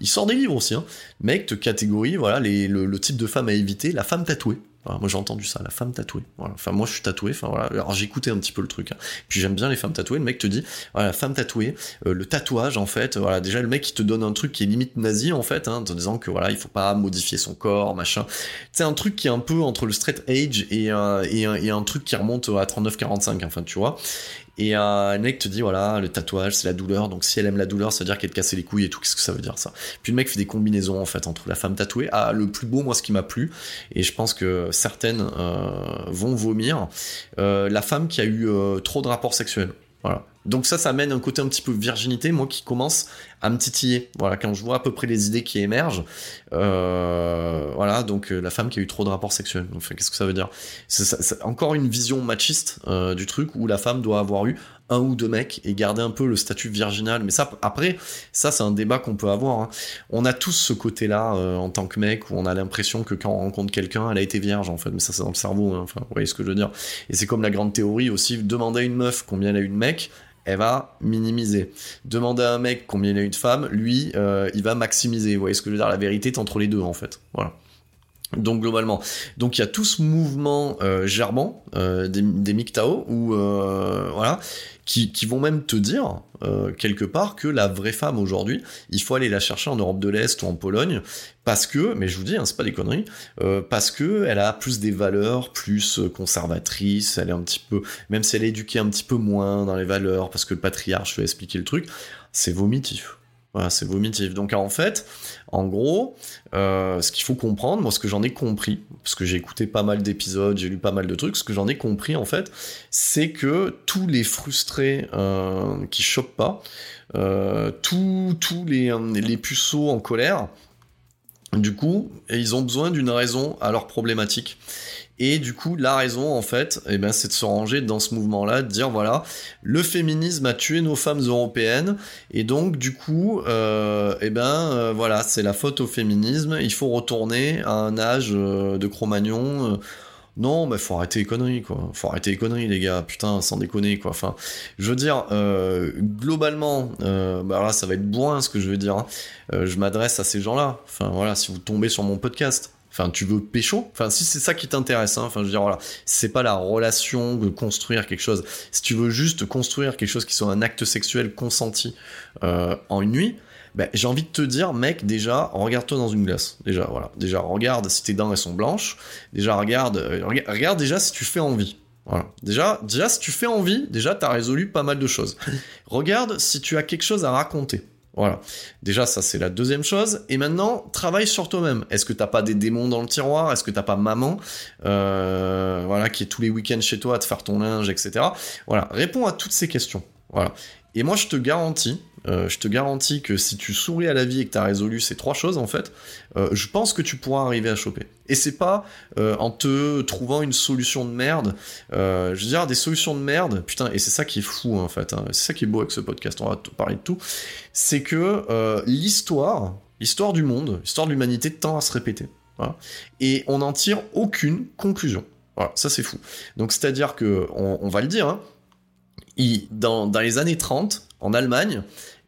D: il sort des livres aussi. Hein. Mec te catégorise, voilà, les, le, type de femme à éviter, la femme tatouée moi j'ai entendu ça, la femme tatouée. Enfin moi je suis tatoué, enfin voilà. Alors écouté un petit peu le truc. Hein. Puis j'aime bien les femmes tatouées. Le mec te dit, voilà, la femme tatouée, euh, le tatouage en fait, voilà, déjà le mec il te donne un truc qui est limite nazi en fait, hein, en te disant que voilà, il faut pas modifier son corps, machin. C'est un truc qui est un peu entre le straight age et, et, et, un truc qui remonte à 39-45, enfin tu vois. Et un mec te dit, voilà, le tatouage, c'est la douleur, donc si elle aime la douleur, ça veut dire qu'elle te casse les couilles et tout, qu'est-ce que ça veut dire ça? Puis le mec fait des combinaisons, en fait, entre la femme tatouée. Ah, le plus beau, moi, ce qui m'a plu, et je pense que certaines euh, vont vomir, euh, la femme qui a eu euh, trop de rapports sexuels. Voilà. Donc ça, ça amène un côté un petit peu virginité, moi qui commence à me titiller. Voilà, quand je vois à peu près les idées qui émergent, euh, voilà, donc euh, la femme qui a eu trop de rapports sexuels. Qu'est-ce que ça veut dire? C'est encore une vision machiste euh, du truc où la femme doit avoir eu un ou deux mecs et garder un peu le statut virginal. Mais ça, après, ça c'est un débat qu'on peut avoir. Hein. On a tous ce côté-là en tant que mec où on a l'impression que quand on rencontre quelqu'un, elle a été vierge en fait. Mais ça c'est dans le cerveau. Hein. Vous voyez ce que je veux dire. Et c'est comme la grande théorie aussi. Demander à une meuf combien elle a eu de mecs, elle va minimiser. Demander à un mec combien il a eu de femmes, lui, euh, il va maximiser. Vous voyez ce que je veux dire? La vérité est entre les deux, en fait. Voilà. Donc globalement, donc il y a tout ce mouvement euh, germant euh, des, des MGTOW euh, voilà qui, vont même te dire euh, quelque part que la vraie femme aujourd'hui, il faut aller la chercher en Europe de l'Est ou en Pologne parce que, mais je vous dis, hein, c'est pas des conneries, parce que elle a plus des valeurs, plus conservatrices, elle est un petit peu, même si elle est éduquée un petit peu moins dans les valeurs, parce que le patriarche veut expliquer le truc, c'est vomitif. C'est vomitif. Donc en fait, en gros, euh, ce qu'il faut comprendre, moi ce que j'en ai compris, parce que j'ai écouté pas mal d'épisodes, j'ai lu pas mal de trucs, ce que j'en ai compris en fait, c'est que tous les frustrés euh, qui chopent pas, euh, tous, tous les, les puceaux en colère, du coup, ils ont besoin d'une raison à leur problématique. Et du coup, la raison, en fait, eh ben, c'est de se ranger dans ce mouvement-là, de dire voilà, le féminisme a tué nos femmes européennes, et donc du coup, euh, eh ben, euh, voilà, c'est la faute au féminisme. Il faut retourner à un âge euh, de Cro-Magnon. Non, mais faut arrêter les conneries, quoi. Faut arrêter les conneries, les gars. Putain, sans déconner, quoi. Enfin, je veux dire, globalement, bah là, ça va être bourrin, ce que je veux dire. Hein. Je m'adresse à ces gens-là. Enfin, voilà, si vous tombez sur mon podcast. Enfin, tu veux pécho? Enfin, si c'est ça qui t'intéresse, hein, enfin, je veux dire, voilà, c'est pas la relation de construire quelque chose. Si tu veux juste construire quelque chose qui soit un acte sexuel consenti euh, en une nuit, ben, j'ai envie de te dire, mec, déjà, regarde-toi dans une glace. Déjà, voilà. Déjà, regarde si tes dents elles sont blanches. Déjà, regarde, euh, regarde déjà si tu fais envie. Voilà. Déjà, déjà, si tu fais envie, déjà, t'as résolu pas mal de choses. regarde si tu as quelque chose à raconter. Voilà. Déjà, ça c'est la deuxième chose. Et maintenant, travaille sur toi-même. Est-ce que t'as pas des démons dans le tiroir? Est-ce que t'as pas maman, euh, voilà, qui est tous les week-ends chez toi à te faire ton linge, etc. Voilà. Réponds à toutes ces questions. Voilà. Et moi, je te garantis, euh, je te garantis que si tu souris à la vie et que tu as résolu ces trois choses, en fait, euh, je pense que tu pourras arriver à choper. Et c'est pas euh, en te trouvant une solution de merde. Je veux dire, des solutions de merde, putain, et c'est ça qui est fou, en fait. Hein, c'est ça qui est beau avec ce podcast, on va parler de tout. C'est que l'histoire, l'histoire du monde, l'histoire de l'humanité tend à se répéter. Voilà. Et on n'en tire aucune conclusion. Voilà, ça c'est fou. Donc c'est-à-dire que, on, va le dire, hein, dans les années 30, en Allemagne,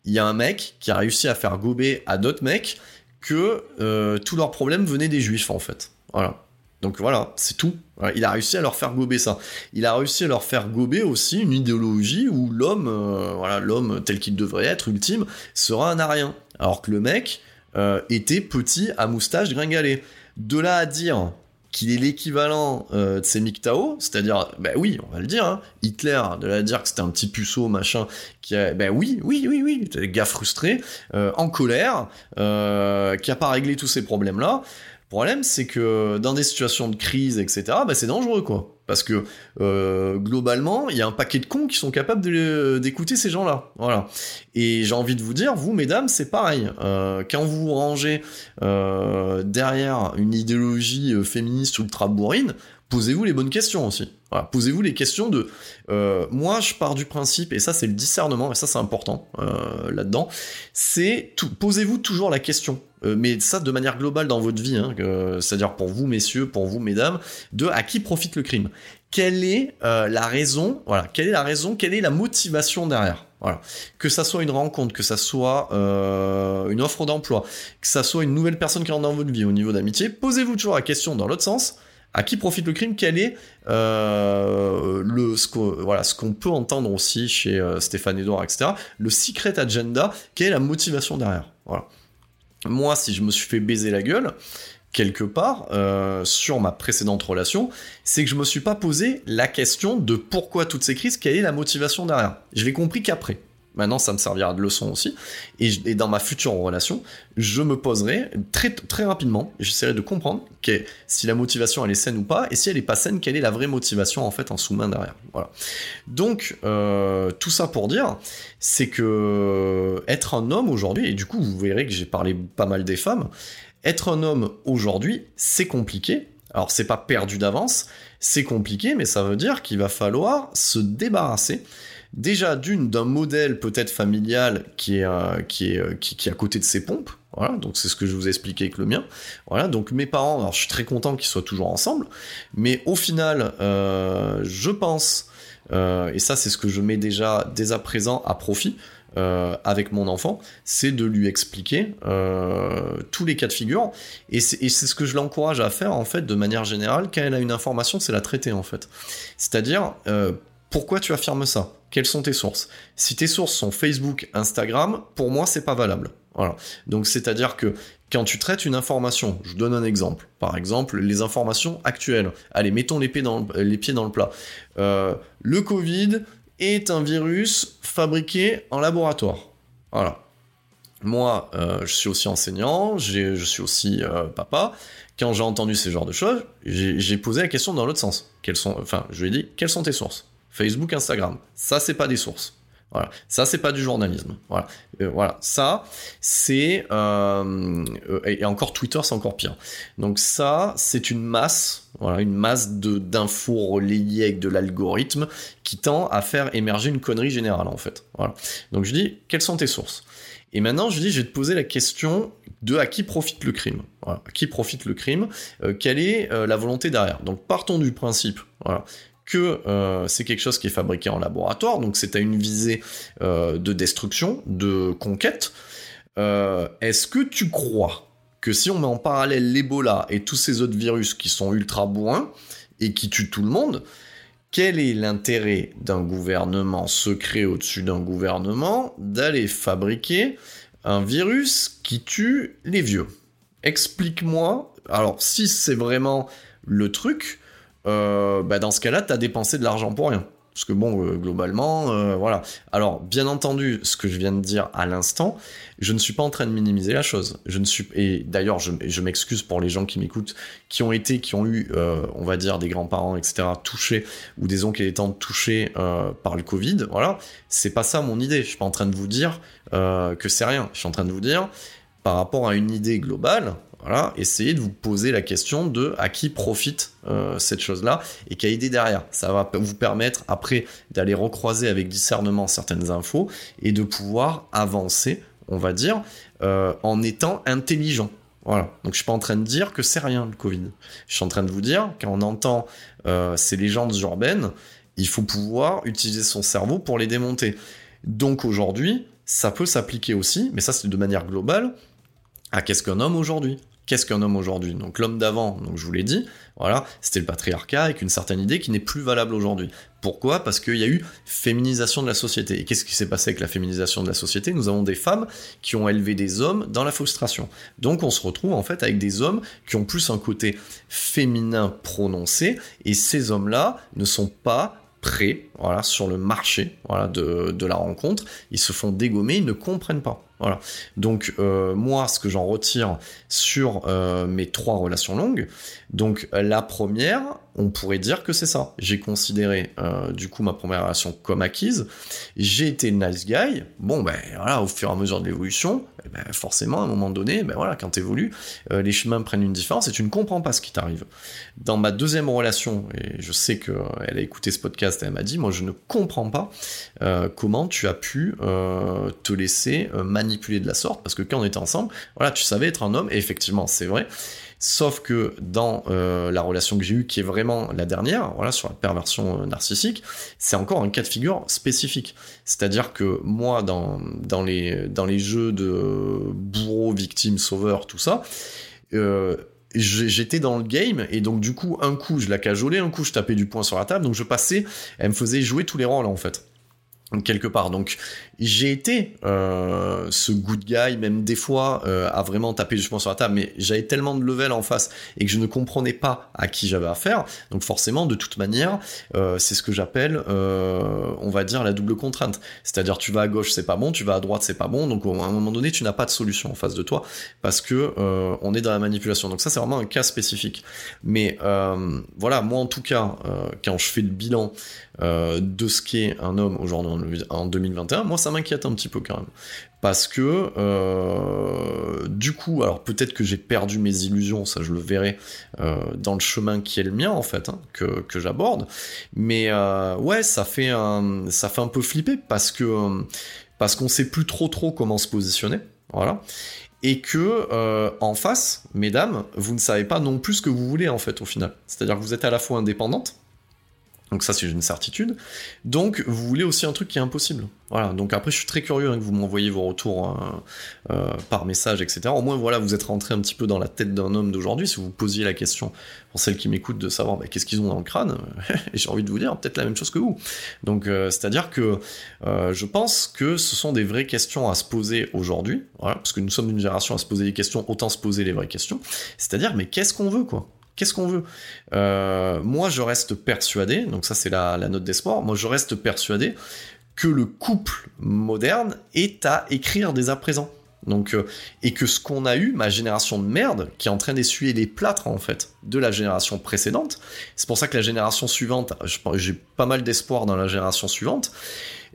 D: il y a un mec qui a réussi à faire gober à d'autres mecs que euh, tous leurs problèmes venaient des juifs en fait. Voilà. Donc voilà, c'est tout. Il a réussi à leur faire gober ça. Il a réussi à leur faire gober aussi une idéologie où l'homme, euh, voilà, l'homme tel qu'il devrait être, ultime, sera un arien. Alors que le mec euh, était petit à moustache gringalée. De là à dire qu'il est l'équivalent euh, de ces MGTOW, c'est-à-dire, ben oui, on va le dire, hein, Hitler, de la dire que c'était un petit puceau, machin, qui a, ben oui, oui, oui, oui, un gars frustré, euh, en colère, euh, qui a pas réglé tous ces problèmes-là. Problème, c'est que dans des situations de crise, etc., ben c'est dangereux, quoi. Parce que euh, globalement, il y a un paquet de cons qui sont capables d'écouter ces gens-là. Voilà. Et j'ai envie de vous dire, vous, mesdames, c'est pareil. Euh, quand vous vous rangez euh, derrière une idéologie euh, féministe ultra bourrine, posez-vous les bonnes questions aussi. Voilà, posez-vous les questions de. Euh, moi, je pars du principe, et ça, c'est le discernement, et ça, c'est important euh, là-dedans. C'est posez-vous toujours la question. Euh, mais ça de manière globale dans votre vie, hein, c'est-à-dire pour vous, messieurs, pour vous, mesdames, de à qui profite le crime. Quelle est euh, la raison Voilà, quelle est la raison Quelle est la motivation derrière? Voilà. Que ça soit une rencontre, que ça soit euh, une offre d'emploi, que ça soit une nouvelle personne qui rentre dans votre vie au niveau d'amitié, posez-vous toujours la question dans l'autre sens à qui profite le crime? Quel est le ce qu'on peut entendre aussi chez Stéphane Edouard, etc. Le secret agenda? Quelle est la motivation derrière? Voilà. Moi, si je me suis fait baiser la gueule quelque part euh, sur ma précédente relation, c'est que je me suis pas posé la question de pourquoi toutes ces crises, quelle est la motivation derrière. Je l'ai compris qu'après. Maintenant, ça me servira de leçon aussi. Et, dans ma future relation, je me poserai très, très rapidement, j'essaierai de comprendre si la motivation elle est saine ou pas, et si elle est pas saine, quelle est la vraie motivation en fait en sous-main derrière. Voilà. Donc, euh, tout ça pour dire, c'est que être un homme aujourd'hui, et du coup, vous verrez que j'ai parlé pas mal des femmes, être un homme aujourd'hui, c'est compliqué. Alors, c'est pas perdu d'avance, c'est compliqué, mais ça veut dire qu'il va falloir se débarrasser déjà d'une d'un modèle peut-être familial qui est euh, qui est euh, qui, à côté de ses pompes voilà donc c'est ce que je vous ai expliqué avec le mien voilà donc mes parents alors je suis très content qu'ils soient toujours ensemble mais au final euh, je pense et ça c'est ce que je mets déjà dès à présent à profit avec mon enfant, c'est de lui expliquer tous les cas de figure. Et c'est ce que je l'encourage à faire, en fait, de manière générale. Quand elle a une information, c'est la traiter, en fait. C'est-à-dire, pourquoi tu affirmes ça? Quelles sont tes sources? Si tes sources sont Facebook, Instagram, pour moi, c'est pas valable. Voilà. Donc, c'est-à-dire que quand tu traites une information, je donne un exemple. Par exemple, les informations actuelles. Allez, mettons les pieds dans le, les pieds dans le plat. Euh, le Covid, est un virus fabriqué en laboratoire. Voilà. Moi, euh, je suis aussi enseignant, je suis aussi euh, papa. Quand j'ai entendu ces genres de choses, j'ai posé la question dans l'autre sens. Quelles sont, enfin, je lui ai dit, quelles sont tes sources? Facebook, Instagram. Ça, c'est pas des sources. Voilà, ça c'est pas du journalisme. Voilà, euh, ça c'est euh, et encore Twitter c'est encore pire. Donc ça c'est une masse, voilà, une masse de d'infos relayées avec de l'algorithme qui tend à faire émerger une connerie générale en fait. Donc je dis quelles sont tes sources? Et maintenant je dis je vais te poser la question de à qui profite le crime. À qui profite le crime? Euh, Quelle est la volonté derrière? Donc partons du principe. Voilà euh, c'est quelque chose qui est fabriqué en laboratoire, donc c'est à une visée euh, de destruction, de conquête. Euh, est-ce que tu crois que si on met en parallèle l'Ebola et tous ces autres virus qui sont ultra bourrins et qui tuent tout le monde, quel est l'intérêt d'un gouvernement secret au-dessus d'un gouvernement d'aller fabriquer un virus qui tue les vieux? Explique-moi. Alors si c'est vraiment le truc, euh, bah dans ce cas-là, tu as dépensé de l'argent pour rien. Parce que bon, euh, globalement, euh, voilà. Alors, bien entendu, ce que je viens de dire à l'instant, je ne suis pas en train de minimiser la chose. Je ne suis et d'ailleurs, je, m'excuse pour les gens qui m'écoutent, qui ont été, qui ont eu, on va dire, des grands-parents, etc., touchés ou des oncles et des tantes touchés par le Covid. Voilà, c'est pas ça mon idée. Je suis pas en train de vous dire que c'est rien. Je suis en train de vous dire, par rapport à une idée globale, voilà, essayez de vous poser la question de à qui profite euh, cette chose-là et quelle idée derrière. Ça va vous permettre après d'aller recroiser avec discernement certaines infos et de pouvoir avancer, on va dire, euh, en étant intelligent. Voilà. Donc je suis pas en train de dire que c'est rien le Covid. Je suis en train de vous dire quand on entend euh, ces légendes urbaines, il faut pouvoir utiliser son cerveau pour les démonter. Donc aujourd'hui, ça peut s'appliquer aussi, mais ça c'est de manière globale, à qu'est-ce qu'un homme aujourd'hui? Qu'est-ce qu'un homme aujourd'hui? Donc l'homme d'avant, donc je vous l'ai dit, voilà, c'était le patriarcat avec une certaine idée qui n'est plus valable aujourd'hui. Pourquoi? Parce qu'il y a eu féminisation de la société. Et qu'est-ce qui s'est passé avec la féminisation de la société? Nous avons des femmes qui ont élevé des hommes dans la frustration. Donc on se retrouve en fait avec des hommes qui ont plus un côté féminin prononcé, et ces hommes-là ne sont pas prêts voilà, sur le marché voilà, de, de la rencontre. Ils se font dégommer, ils ne comprennent pas. Voilà. Donc euh, moi, ce que j'en retire sur euh, mes trois relations longues, donc la première, on pourrait dire que c'est ça. J'ai considéré euh, du coup ma première relation comme acquise. J'ai été nice guy. Bon ben voilà, au fur et à mesure de l'évolution, eh ben, forcément à un moment donné, ben voilà, quand t'évolues, les chemins prennent une différence et tu ne comprends pas ce qui t'arrive. Dans ma deuxième relation, et je sais que elle a écouté ce podcast, elle m'a dit, moi je ne comprends pas euh, comment tu as pu euh, te laisser euh, manipuler de la sorte, parce que quand on était ensemble, voilà, tu savais être un homme, et effectivement c'est vrai. Sauf que dans la relation que j'ai eue, qui est vraiment la dernière, voilà, sur la perversion narcissique, c'est encore un cas de figure spécifique. C'est-à-dire que moi, dans, dans, les, dans les jeux de bourreau, victime, sauveur, tout ça, j'étais dans le game et donc du coup un coup je la cajolais un coup je tapais du poing sur la table donc je passais elle me faisait jouer tous les rôles en fait quelque part. Donc j'ai été euh, ce good guy, même des fois, euh, à vraiment taper justement sur la table, mais j'avais tellement de level en face et que je ne comprenais pas à qui j'avais affaire. Donc forcément, de toute manière, euh, c'est ce que j'appelle, on va dire, la double contrainte. C'est-à-dire tu vas à gauche, c'est pas bon, tu vas à droite, c'est pas bon. Donc à un moment donné, tu n'as pas de solution en face de toi parce que on est dans la manipulation. Donc ça, c'est vraiment un cas spécifique. Mais voilà, moi en tout cas, quand je fais le bilan euh, de ce qu'est un homme aujourd'hui 2021, moi ça m'inquiète un petit peu quand même. Parce que euh, du coup, alors peut-être que j'ai perdu mes illusions, ça je le verrai euh, dans le chemin qui est le mien en fait, hein, que, que j'aborde. Mais ouais, ça fait un, ça fait un peu flipper parce que parce qu'on sait plus trop trop comment se positionner, voilà et que en face, mesdames, vous ne savez pas non plus ce que vous voulez en fait au final. C'est-à-dire que vous êtes à la fois indépendante, donc ça c'est une certitude. Donc vous voulez aussi un truc qui est impossible. Voilà. Donc après je suis très curieux hein, que vous m'envoyiez vos retours hein, euh, par message, etc. Au moins voilà vous êtes rentré un petit peu dans la tête d'un homme d'aujourd'hui. Si vous posiez la question pour celles qui m'écoutent de savoir bah, qu'est-ce qu'ils ont dans le crâne, et j'ai envie de vous dire peut-être la même chose que vous. Donc euh, c'est-à-dire que euh, je pense que ce sont des vraies questions à se poser aujourd'hui. Voilà, parce que nous sommes une génération à se poser des questions, autant se poser les vraies questions. C'est-à-dire mais qu'est-ce qu'on veut quoi? Qu'est-ce qu'on veut? Euh, Moi, je reste persuadé, donc ça c'est la, note d'espoir, moi je reste persuadé que le couple moderne est à écrire dès à présent. Donc, euh, et que ce qu'on a eu, ma génération de merde, qui est en train d'essuyer les plâtres en fait de la génération précédente, c'est pour ça que la génération suivante, j'ai pas mal d'espoir dans la génération suivante,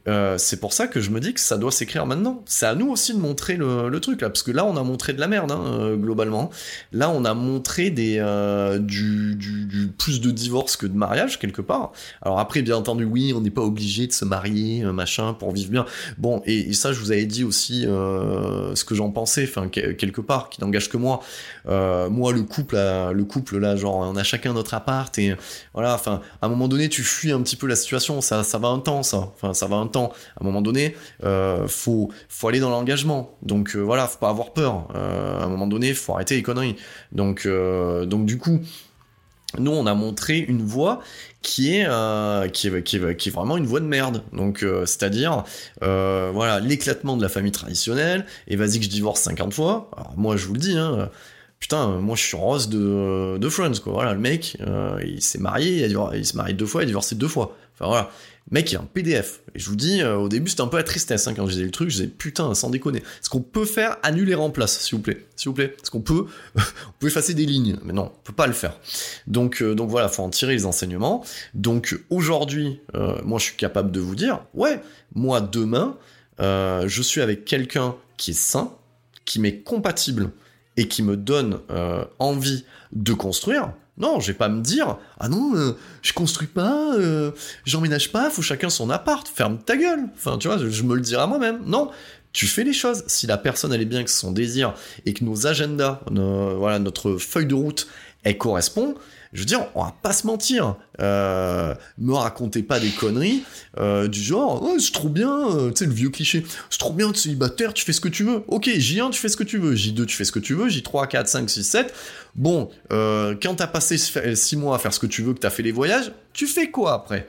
D: euh, c'est pour ça que je me dis que ça doit s'écrire maintenant. C'est à nous aussi de montrer le, truc là, parce que là on a montré de la merde hein, euh, globalement. Là on a montré des euh, du, du, plus de divorces que de mariage quelque part. Alors après bien entendu oui on n'est pas obligé de se marier machin pour vivre bien. Bon et, ça je vous avais dit aussi ce que j'en pensais, enfin quelque part qui n'engage que moi. moi le couple le couple là genre on a chacun notre appart et voilà enfin à un moment donné tu fuis un petit peu la situation ça ça va un temps ça. Enfin ça va un temps. À un moment donné, euh, faut, faut aller dans l'engagement. Donc euh, voilà, faut pas avoir peur. Euh, à un moment donné, faut arrêter les conneries. Donc, donc du coup, nous on a montré une voie qui est, qui est, qui, vraiment une voie de merde. Donc c'est-à-dire voilà l'éclatement de la famille traditionnelle. Et vas-y que je divorce 50 fois. Alors, moi je vous le dis. Hein, putain, moi je suis rose de, Friends, quoi. Voilà, le mec, il s'est marié, il, il s'est marié deux fois, il a divorcé deux fois. Enfin voilà mec, il y a un PDF. Et je vous dis, euh, au début, c'était un peu la tristesse hein, quand je disais le truc. Je disais, putain, sans déconner. Est-ce qu'on peut faire annuler place, s'il vous plaît S'il vous plaît Est-ce qu'on peut, on peut effacer des lignes Mais non, on peut pas le faire. Donc, euh, donc voilà, faut en tirer les enseignements. Donc aujourd'hui, euh, moi, je suis capable de vous dire, ouais, moi, demain, je suis avec quelqu'un qui est sain, qui m'est compatible et qui me donne envie de construire non, je vais pas me dire ah non, euh, je construis pas, euh, j'emménage pas, faut chacun son appart, ferme ta gueule. Enfin, tu vois, je, me le dirai à moi-même. Non, tu fais les choses. Si la personne elle est bien, que son désir et que nos agendas, voilà, notre feuille de route, elle correspond, je veux dire, on va pas se mentir. Euh, me racontez pas des conneries euh, du genre, oh, c'est trop bien, euh, tu sais, le vieux cliché, c'est trop bien, tu célibataire, tu fais ce que tu veux. Ok, J1, tu fais ce que tu veux. J2, tu fais ce que tu veux. J3, 4, 5, 6, 7. Bon, euh, quand t'as passé 6 mois à faire ce que tu veux, que t'as fait les voyages, tu fais quoi après?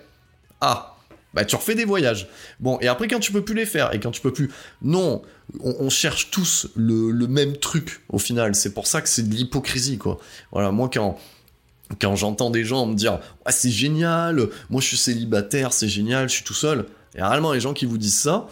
D: Ah bah tu refais des voyages. Bon, et après quand tu peux plus les faire, et quand tu peux plus... Non, on, cherche tous le, le, même truc au final, c'est pour ça que c'est de l'hypocrisie, quoi. Voilà, moi quand quand j'entends des gens me dire ah, c'est génial, moi je suis célibataire, c'est génial, je suis tout seul. Et réellement, les gens qui vous disent ça,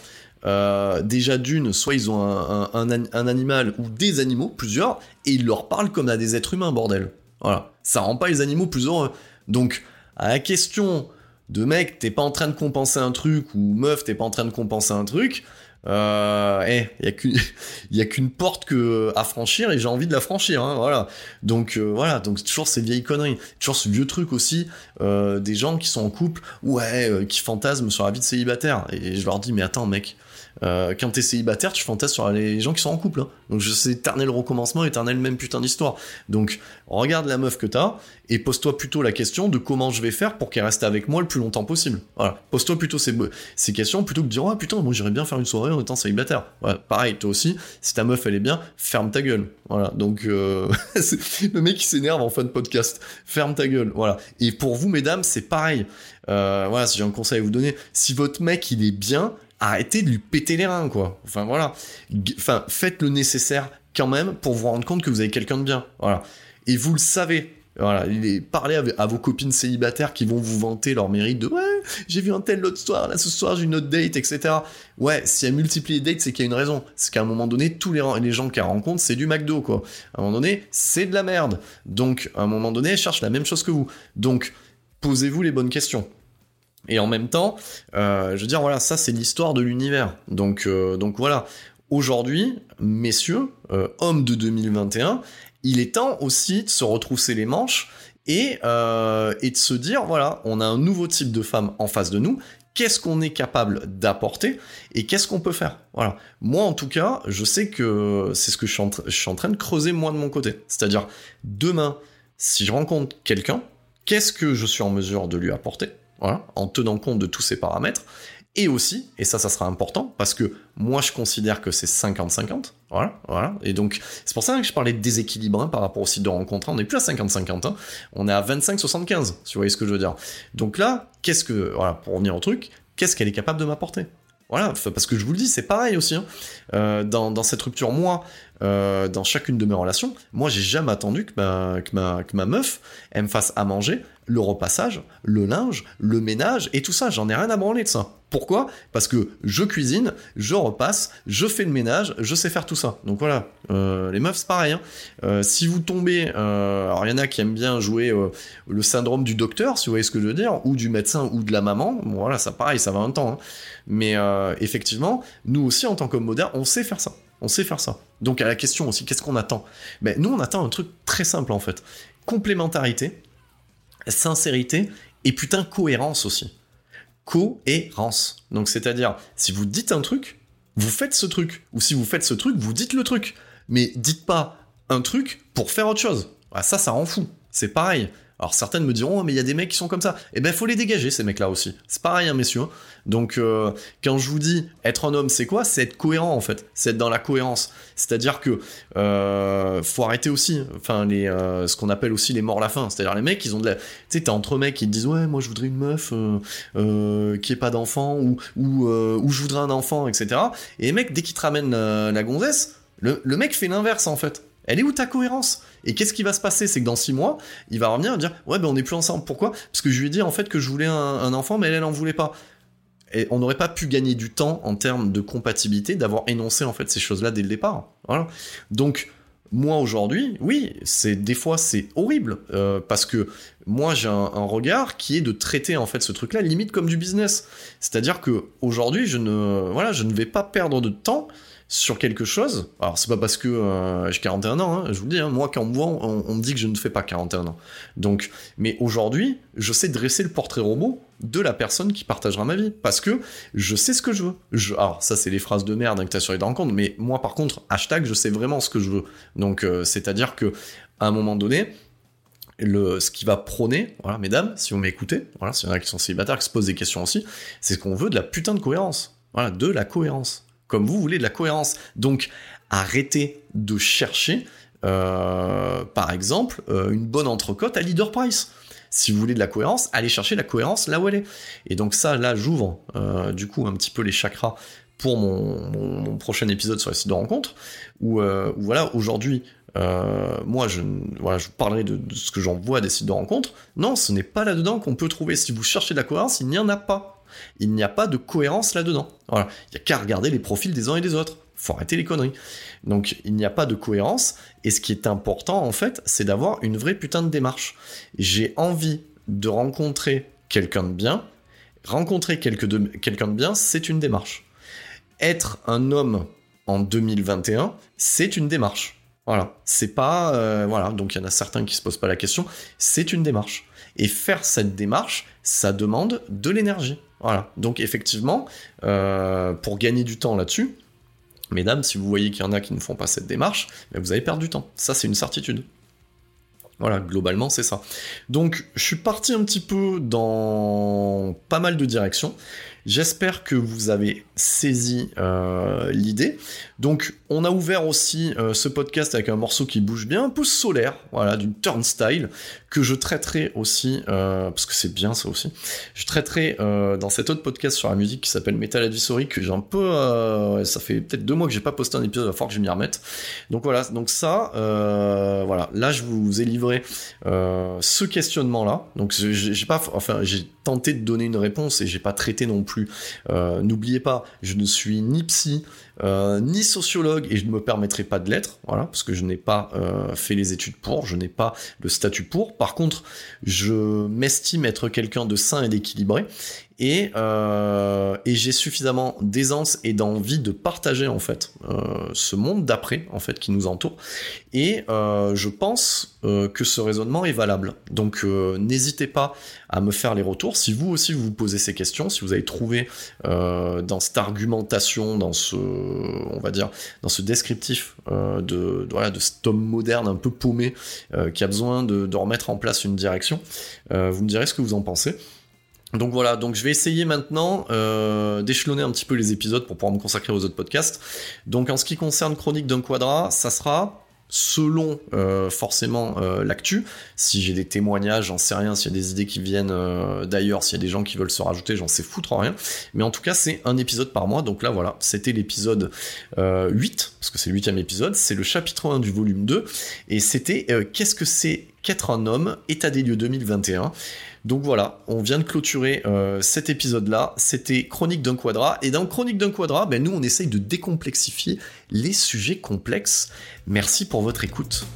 D: euh, déjà d'une, soit ils ont un, animal ou des animaux, plusieurs, et ils leur parlent comme à des êtres humains, bordel. Voilà. Ça rend pas les animaux plus heureux. Donc, à la question de mec, t'es pas en train de compenser un truc, ou meuf, t'es pas en train de compenser un truc, euh, eh, il y a qu'une y a qu'une porte que à franchir et j'ai envie de la franchir hein, voilà. Donc euh, voilà donc toujours ces vieilles conneries. Toujours ce vieux truc aussi euh, des gens qui sont en couple ouais euh, qui fantasment sur la vie de célibataire. Et je leur dis mais attends mec Euh, quand t'es célibataire, tu fantasmes sur les gens qui sont en couple. hein. Donc sais éternel recommencement, éternel même putain d'histoire. Donc regarde la meuf que t'as et pose-toi plutôt la question de comment je vais faire pour qu'elle reste avec moi le plus longtemps possible. Voilà. Pose-toi plutôt ces, questions plutôt que de dire ah putain moi j'irais bien faire une soirée en étant célibataire. Voilà. Pareil, toi aussi, si ta meuf elle est bien, ferme ta gueule. Voilà. Donc euh, c'est- le mec qui s'énerve en fin de podcast. Ferme ta gueule. Voilà. Et pour vous mesdames, c'est pareil. Euh, voilà, j'ai un conseil à vous donner, si votre mec il est bien, arrêtez de lui péter les reins, quoi. Enfin voilà. Enfin, faites le nécessaire quand même pour vous rendre compte que vous avez quelqu'un de bien. Voilà. Et vous le savez. Voilà, parlez à, à vos copines célibataires qui vont vous vanter leur mérite de ouais, j'ai vu un tel l'autre soir, là ce soir j'ai une autre date, etc. Ouais, si elle multiplie les dates, c'est qu'il y a une raison. C'est qu'à un moment donné, tous les, les gens qu'elle rencontre, c'est du McDo, quoi. À un moment donné, c'est de la merde. Donc, à un moment donné, elle cherche la même chose que vous. Donc, posez-vous les bonnes questions. Et en même temps, euh, je veux dire, voilà, ça c'est l'histoire de l'univers. Donc, euh, donc voilà, aujourd'hui, messieurs, euh, hommes de 2021, il est temps aussi de se retrousser les manches et, et de se dire, voilà, on a un nouveau type de femme en face de nous, qu'est-ce qu'on est capable d'apporter et qu'est-ce qu'on peut faire? Voilà. Moi, en tout cas, je sais que c'est ce que je suis en train de creuser moi de mon côté. C'est-à-dire, demain, si je rencontre quelqu'un, qu'est-ce que je suis en mesure de lui apporter? En tenant compte de tous ces paramètres. Et aussi, et ça, ça sera important, parce que moi, je considère que c'est 50-50. Voilà, voilà. Et donc, c'est pour ça que je parlais de déséquilibre hein, par rapport au site de rencontre. On n'est plus à 50-50, hein. on est à 25-75, si vous voyez ce que je veux dire. Donc là, qu'est-ce que, voilà, pour revenir au truc, qu'est-ce qu'elle est capable de m'apporter? Voilà, parce que je vous le dis, c'est pareil aussi. hein. Euh, dans, dans cette rupture, moi, euh, dans chacune de mes relations, moi, j'ai jamais attendu que ma, que, que meuf, elle me fasse à manger, le repassage, le linge, le ménage et tout ça. J'en ai rien à branler de ça. Pourquoi? Parce que je cuisine, je repasse, je fais le ménage, je sais faire tout ça. Donc voilà, euh, les meufs, c'est pareil. hein. Euh, si vous tombez, alors il y en a qui aiment bien jouer le syndrome du docteur, si vous voyez ce que je veux dire, ou du médecin ou de la maman. Voilà, ça pareil, ça va un temps. hein. Mais effectivement, nous aussi, en tant qu'hommes modernes, on sait faire ça. On sait faire ça. Donc à la question aussi, qu'est-ce qu'on attend? Ben, Nous, on attend un truc très simple en fait. Complémentarité, sincérité et putain cohérence aussi. Cohérence. Donc c'est-à-dire, si vous dites un truc, vous faites ce truc. Ou si vous faites ce truc, vous dites le truc. Mais dites pas un truc pour faire autre chose. Ah, ça, ça rend fou. C'est pareil. Alors certaines me diront, Oh, mais il y a des mecs qui sont comme ça. Eh ben, faut les dégager, ces mecs-là aussi. C'est pareil, messieurs. Donc, euh, quand je vous dis être un homme, c'est quoi? C'est être cohérent, en fait. C'est être dans la cohérence. C'est-à-dire que euh, faut arrêter aussi, enfin, les, euh, ce qu'on appelle aussi les morts la fin. C'est-à-dire les mecs, ils ont de la... Tu sais, t'es entre mecs qui te disent, ouais, moi, je voudrais une meuf qui ait pas d'enfant, ou, ou, je voudrais un enfant, etc. Et les dès qu'ils te ramènent la, gonzesse, le mec fait l'inverse, en fait. Elle est où ta cohérence? Et qu'est-ce qui va se passer? C'est que dans six mois, il va revenir et dire Ouais, ben on n'est plus ensemble. Pourquoi? Parce que je lui ai dit en fait que je voulais un, enfant, mais elle, elle en voulait pas. Et on n'aurait pas pu gagner du temps en termes de compatibilité d'avoir énoncé en fait ces choses-là dès le départ. Donc moi aujourd'hui, oui, c'est des fois c'est horrible euh, parce que moi j'ai un, un regard qui est de traiter en fait ce truc-là limite comme du business. C'est-à-dire que aujourd'hui je ne voilà je ne vais pas perdre de temps sur quelque chose. Alors c'est pas parce que euh, j'ai 41 ans, hein, je vous le dis. hein, moi quand on me voit, on, me dit que je ne fais pas 41 ans. Donc, mais aujourd'hui, je sais dresser le portrait robot de la personne qui partagera ma vie parce que je sais ce que je veux. Je, alors ça c'est les phrases de merde hein, que t'as sur les rencontres, mais moi par contre hashtag je sais vraiment ce que je veux. Donc euh, c'est-à-dire que à un moment donné, le, ce qui va prôner, voilà, mesdames, si vous m'écoutez, voilà, s'il y en a qui sont célibataires, qui se posent des questions aussi, c'est qu'on veut de la putain de cohérence. Voilà, de la cohérence. Comme vous voulez de la cohérence. Donc, arrêtez de chercher, euh, par exemple, euh, une bonne entrecôte à leader price. Si vous voulez de la cohérence, allez chercher la cohérence là où elle est. Et donc ça, là, j'ouvre euh, du coup un petit peu les chakras pour mon, prochain épisode sur les sites de rencontres, où, voilà, aujourd'hui, moi, je, vous parlerai de, de ce que j'en vois des sites de rencontres. Non, ce n'est pas là-dedans qu'on peut trouver. Si vous cherchez de la cohérence, il n'y en a pas. Il n'y a pas de cohérence là-dedans. Il n'y a qu'à regarder les profils des uns et des autres. Faut arrêter les conneries. Donc, il n'y a pas de cohérence. Et ce qui est important, en fait, c'est d'avoir une vraie putain de démarche. J'ai envie de rencontrer quelqu'un de bien. Rencontrer quelqu'un de bien, c'est une démarche. Être un homme en 2021, c'est une démarche. Voilà, c'est pas euh, voilà, donc il y en a certains qui se posent pas la question, c'est une démarche. Et faire cette démarche, ça demande de l'énergie. Voilà. Donc effectivement, euh, pour gagner du temps là-dessus, mesdames, si vous voyez qu'il y en a qui ne font pas cette démarche, ben, vous allez perdre du temps. Ça, c'est une certitude. Voilà, globalement, c'est ça. Donc, je suis parti un petit peu dans pas mal de directions. J'espère que vous avez saisi euh, l'idée. Donc, on a ouvert aussi euh, ce podcast avec un morceau qui bouge bien, un peu solaire, voilà, d'une turnstile, que je traiterai aussi, euh, parce que c'est bien ça aussi, je traiterai dans cet autre podcast sur la musique qui s'appelle Metal Advisory, que j'ai un peu... ça fait peut-être deux mois que j'ai pas posté un épisode, il va falloir que je m'y remette. Donc voilà, donc ça, voilà, là je vous ai livré ce questionnement-là. Donc j'ai pas... Enfin, j'ai tenté de donner une réponse et j'ai pas traité non plus. N'oubliez pas, je ne suis ni psy, euh, ni sociologue et je ne me permettrai pas de l'être, voilà, parce que je n'ai pas euh, fait les études pour, je n'ai pas le statut pour. Par contre, je m'estime être quelqu'un de sain et d'équilibré et, euh, et j'ai suffisamment d'aisance et d'envie de partager en fait euh, ce monde d'après en fait qui nous entoure. Et euh, je pense que ce raisonnement est valable. Donc n'hésitez pas à me faire les retours. Si vous aussi vous vous posez ces questions si vous avez trouvé dans cette argumentation dans ce on va dire dans ce descriptif de, voilà de cet homme moderne un peu paumé qui a besoin de, remettre en place une direction vous me direz ce que vous en pensez donc voilà, donc je vais essayer maintenant euh, d'échelonner un petit peu les épisodes pour pouvoir me consacrer aux autres podcasts. Donc en ce qui concerne Chronique d'un Quadra, ça sera selon euh, forcément euh, l'actu. Si j'ai des témoignages, j'en sais rien. S'il y a des idées qui viennent d'ailleurs, s'il y a des gens qui veulent se rajouter, j'en sais foutre rien. Mais en tout cas, c'est un épisode par mois. Donc là, voilà, c'était l'épisode 8, parce que c'est le huitième épisode. C'est le chapitre 1 du volume 2. Et c'était Qu'est-ce que c'est qu'être un homme État des lieux 2021. Donc voilà, on vient de clôturer euh, cet épisode-là. C'était Chronique d'un quadra. Et dans Chronique d'un quadra, ben, nous, on essaye de décomplexifier les sujets complexes. Merci pour votre écoute.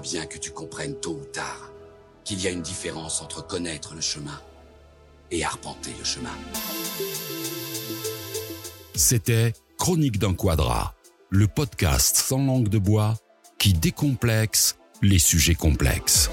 A: Bien que tu comprennes tôt ou tard qu'il y a une différence entre connaître le chemin et arpenter le chemin.
B: C'était Chronique d'un quadra, le podcast sans langue de bois qui décomplexe les sujets complexes.